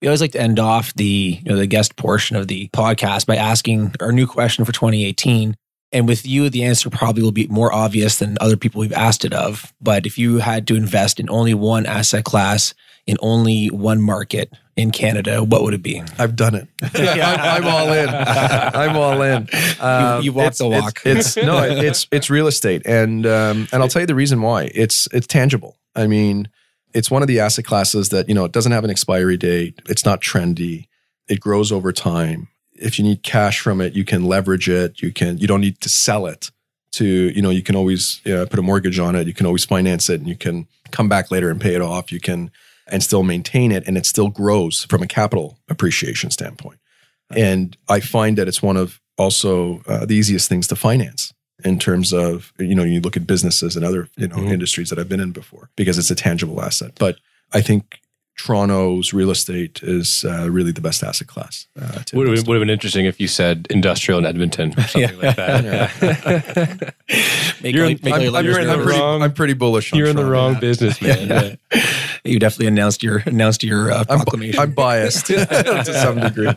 We always like to end off the you know the guest portion of the podcast by asking our new question for 2018. And with you, the answer probably will be more obvious than other people we've asked it of. But if you had to invest in only one asset class in only one market in Canada, what would it be? I've done it. I'm, *laughs* *laughs* I'm all in. *laughs* I'm all in. Um, you walked it's- the it's- walk. It's, no, it's it's real estate, and um, and I'll tell you the reason why. It's it's tangible. I mean, it's one of the asset classes that you know it doesn't have an expiry date. It's not trendy. It grows over time. If you need cash from it, you can leverage it. You can. You don't need to sell it. To you know, you can always uh, put a mortgage on it. You can always finance it, and you can come back later and pay it off. You can and still maintain it, and it still grows from a capital appreciation standpoint. And I find that it's one of also uh, the easiest things to finance in terms of you know you look at businesses and other you know Mhm. industries that I've been in before because it's a tangible asset. But I think Toronto's real estate is uh, really the best asset class. Uh, Would have, would have been interesting if you said industrial in Edmonton or something like that. *laughs* *laughs* Make You're in- I'm, I'm, you're in I'm the pretty, wrong- I'm pretty bullish. On You're in the Toronto. wrong business, man. Yeah. *laughs* You definitely announced your announced your uh, I'm, proclamation. I'm biased to some degree.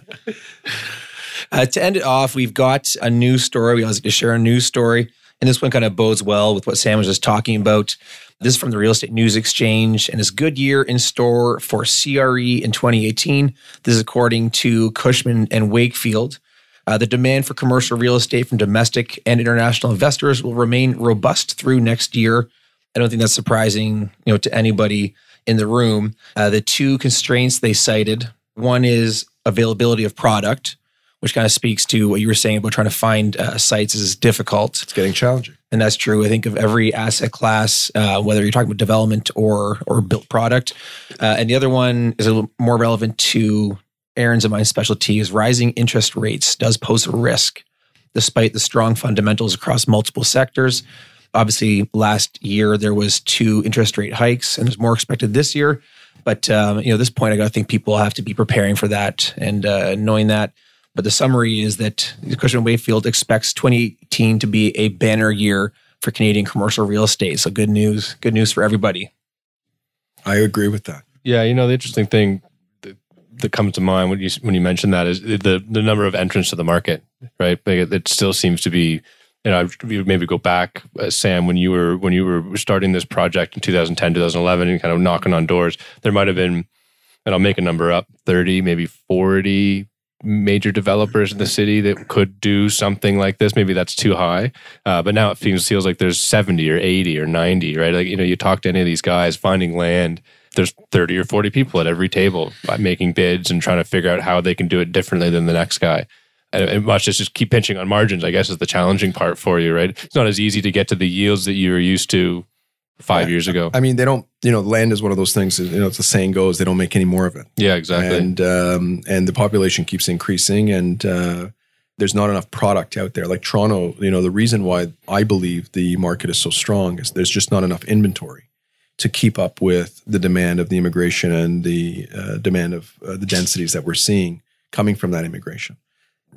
Uh, to end it off, we've got a news story. We always like to share a news story. And this one kind of bodes well with what Sam was just talking about. This is from the Real Estate News Exchange and is good year in store for CRE in 2018. This is according to Cushman and Wakefield. Uh, the demand for commercial real estate from domestic and international investors will remain robust through next year. I don't think that's surprising, you know, to anybody in the room. Uh, the two constraints they cited: one is availability of product, which kind of speaks to what you were saying about trying to find uh, sites is difficult, It's getting challenging. and that's true. I think of every asset class, uh, whether you're talking about development or or built product. Uh, and the other one is a little more relevant to Aaron's and my specialty is rising interest rates does pose a risk, despite the strong fundamentals across multiple sectors. Obviously, last year there was two interest rate hikes, and there's more expected this year. But um, you know, at this point, I got to think people have to be preparing for that and uh, knowing that. But the summary is that Cushman Wakefield expects 2018 to be a banner year for Canadian commercial real estate. So good news, good news for everybody. I agree with that. Yeah, you know the interesting thing that, that comes to mind when you when you mention that is the the number of entrants to the market, right? Like it, it still seems to be. You know, maybe go back, uh, Sam, when you were when you were starting this project in 2010, 2011, and kind of knocking on doors. There might have been, and I'll make a number up, 30, maybe 40 major developers in the city that could do something like this. Maybe that's too high, uh, but now it feels feels like there's 70 or 80 or 90, right? Like you know, you talk to any of these guys finding land there's 30 or 40 people at every table making bids and trying to figure out how they can do it differently than the next guy. And, and much just just keep pinching on margins, I guess, is the challenging part for you, right? It's not as easy to get to the yields that you're used to five Yeah. years ago. I mean, they don't. You know, land is one of those things. You know, it's the saying goes, they don't make any more of it. Yeah, exactly. and um, and the population keeps increasing, and uh, there's not enough product out there. Like Toronto, you know, the reason why I believe the market is so strong is there's just not enough inventory to keep up with the demand of the immigration and the uh, demand of uh, the densities that we're seeing coming from that immigration.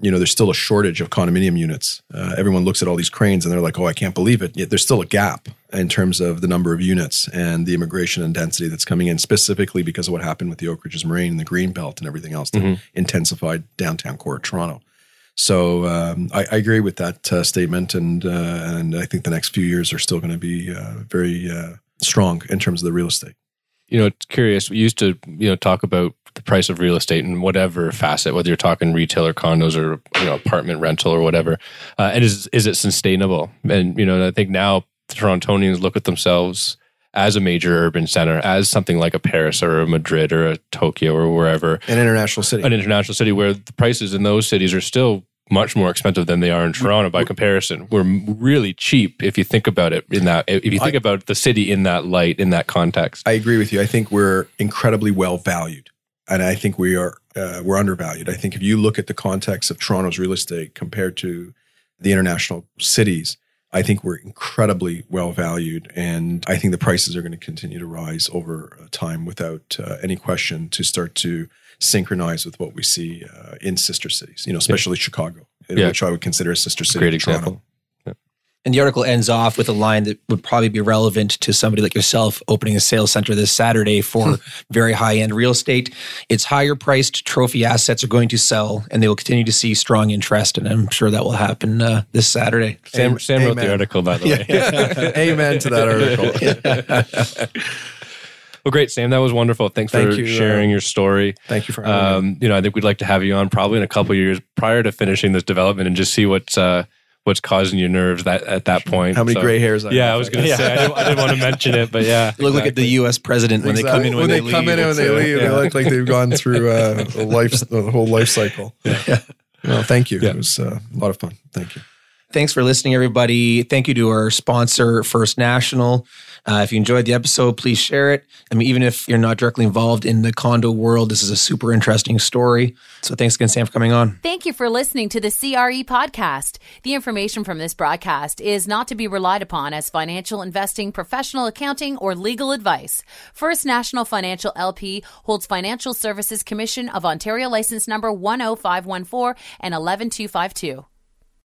you know, there's still a shortage of condominium units. Uh, everyone looks at all these cranes and they're like, oh, I can't believe it. Yet there's still a gap in terms of the number of units and the immigration and density that's coming in, specifically because of what happened with the Oak Ridges Moraine and the Green Belt and everything else that Mhm. intensified downtown core of Toronto. So um, I, I agree with that uh, statement, and uh, and I think the next few years are still going to be uh, very uh, strong in terms of the real estate. you know, it's curious. We used to, you know, talk about the price of real estate in whatever facet, whether you're talking retail or condos or you know apartment rental or whatever. Uh, and is is it sustainable? And you know, I think now Torontonians look at themselves as a major urban center, as something like a Paris or a Madrid or a Tokyo or wherever, An international city. an international city where the prices in those cities are still much more expensive than they are in Toronto by comparison. We're really cheap if you think about it in that if you think about the city in that light in that context. I agree with you. I think we're incredibly well valued, and I think we are uh, we're undervalued. I think if you look at the context of Toronto's real estate compared to the international cities, I think we're incredibly well valued, and I think the prices are going to continue to rise over uh, time without uh, any question to start to synchronize with what we see uh, in sister cities. You know, especially Chicago, Yeah. which I would consider a sister city. Great of Toronto. Example. And the article ends off with a line that would probably be relevant to somebody like yourself opening a sales center this Saturday for very high end real estate. Its higher priced trophy assets are going to sell and they will continue to see strong interest. And I'm sure that will happen uh, this Saturday. Sam, Sam wrote the article, by the way. *laughs* Amen to that article. *laughs* Well, great, Sam. That was wonderful. Thanks Thank for you, uh, sharing your story. Thank you for having me. Um, you know, I think we'd like to have you on probably in a couple of years prior to finishing this development and just see what's uh, what's causing your nerves that at that point. How many So- gray hairs? I Yeah, have. I was going to say I didn't, I didn't want to *laughs* mention it, but yeah, You look like at the U.S. president when they come in, when, they, come leave. in and when they It's, leave, they look like they've gone through uh, a life, the whole life cycle. *laughs* Yeah. Well, thank you. Yeah. It was uh, a lot of fun. Thank you. Thanks for listening, everybody. Thank you to our sponsor, First National. Uh, if you enjoyed the episode, please share it. I mean, even if you're not directly involved in the condo world, this is a super interesting story. So thanks again, Sam, for coming on. Thank you for listening to the CRE podcast. The information from this broadcast is not to be relied upon as financial investing, professional accounting, or legal advice. First National Financial LP holds Financial Services Commission of Ontario license number 10514 and 11252.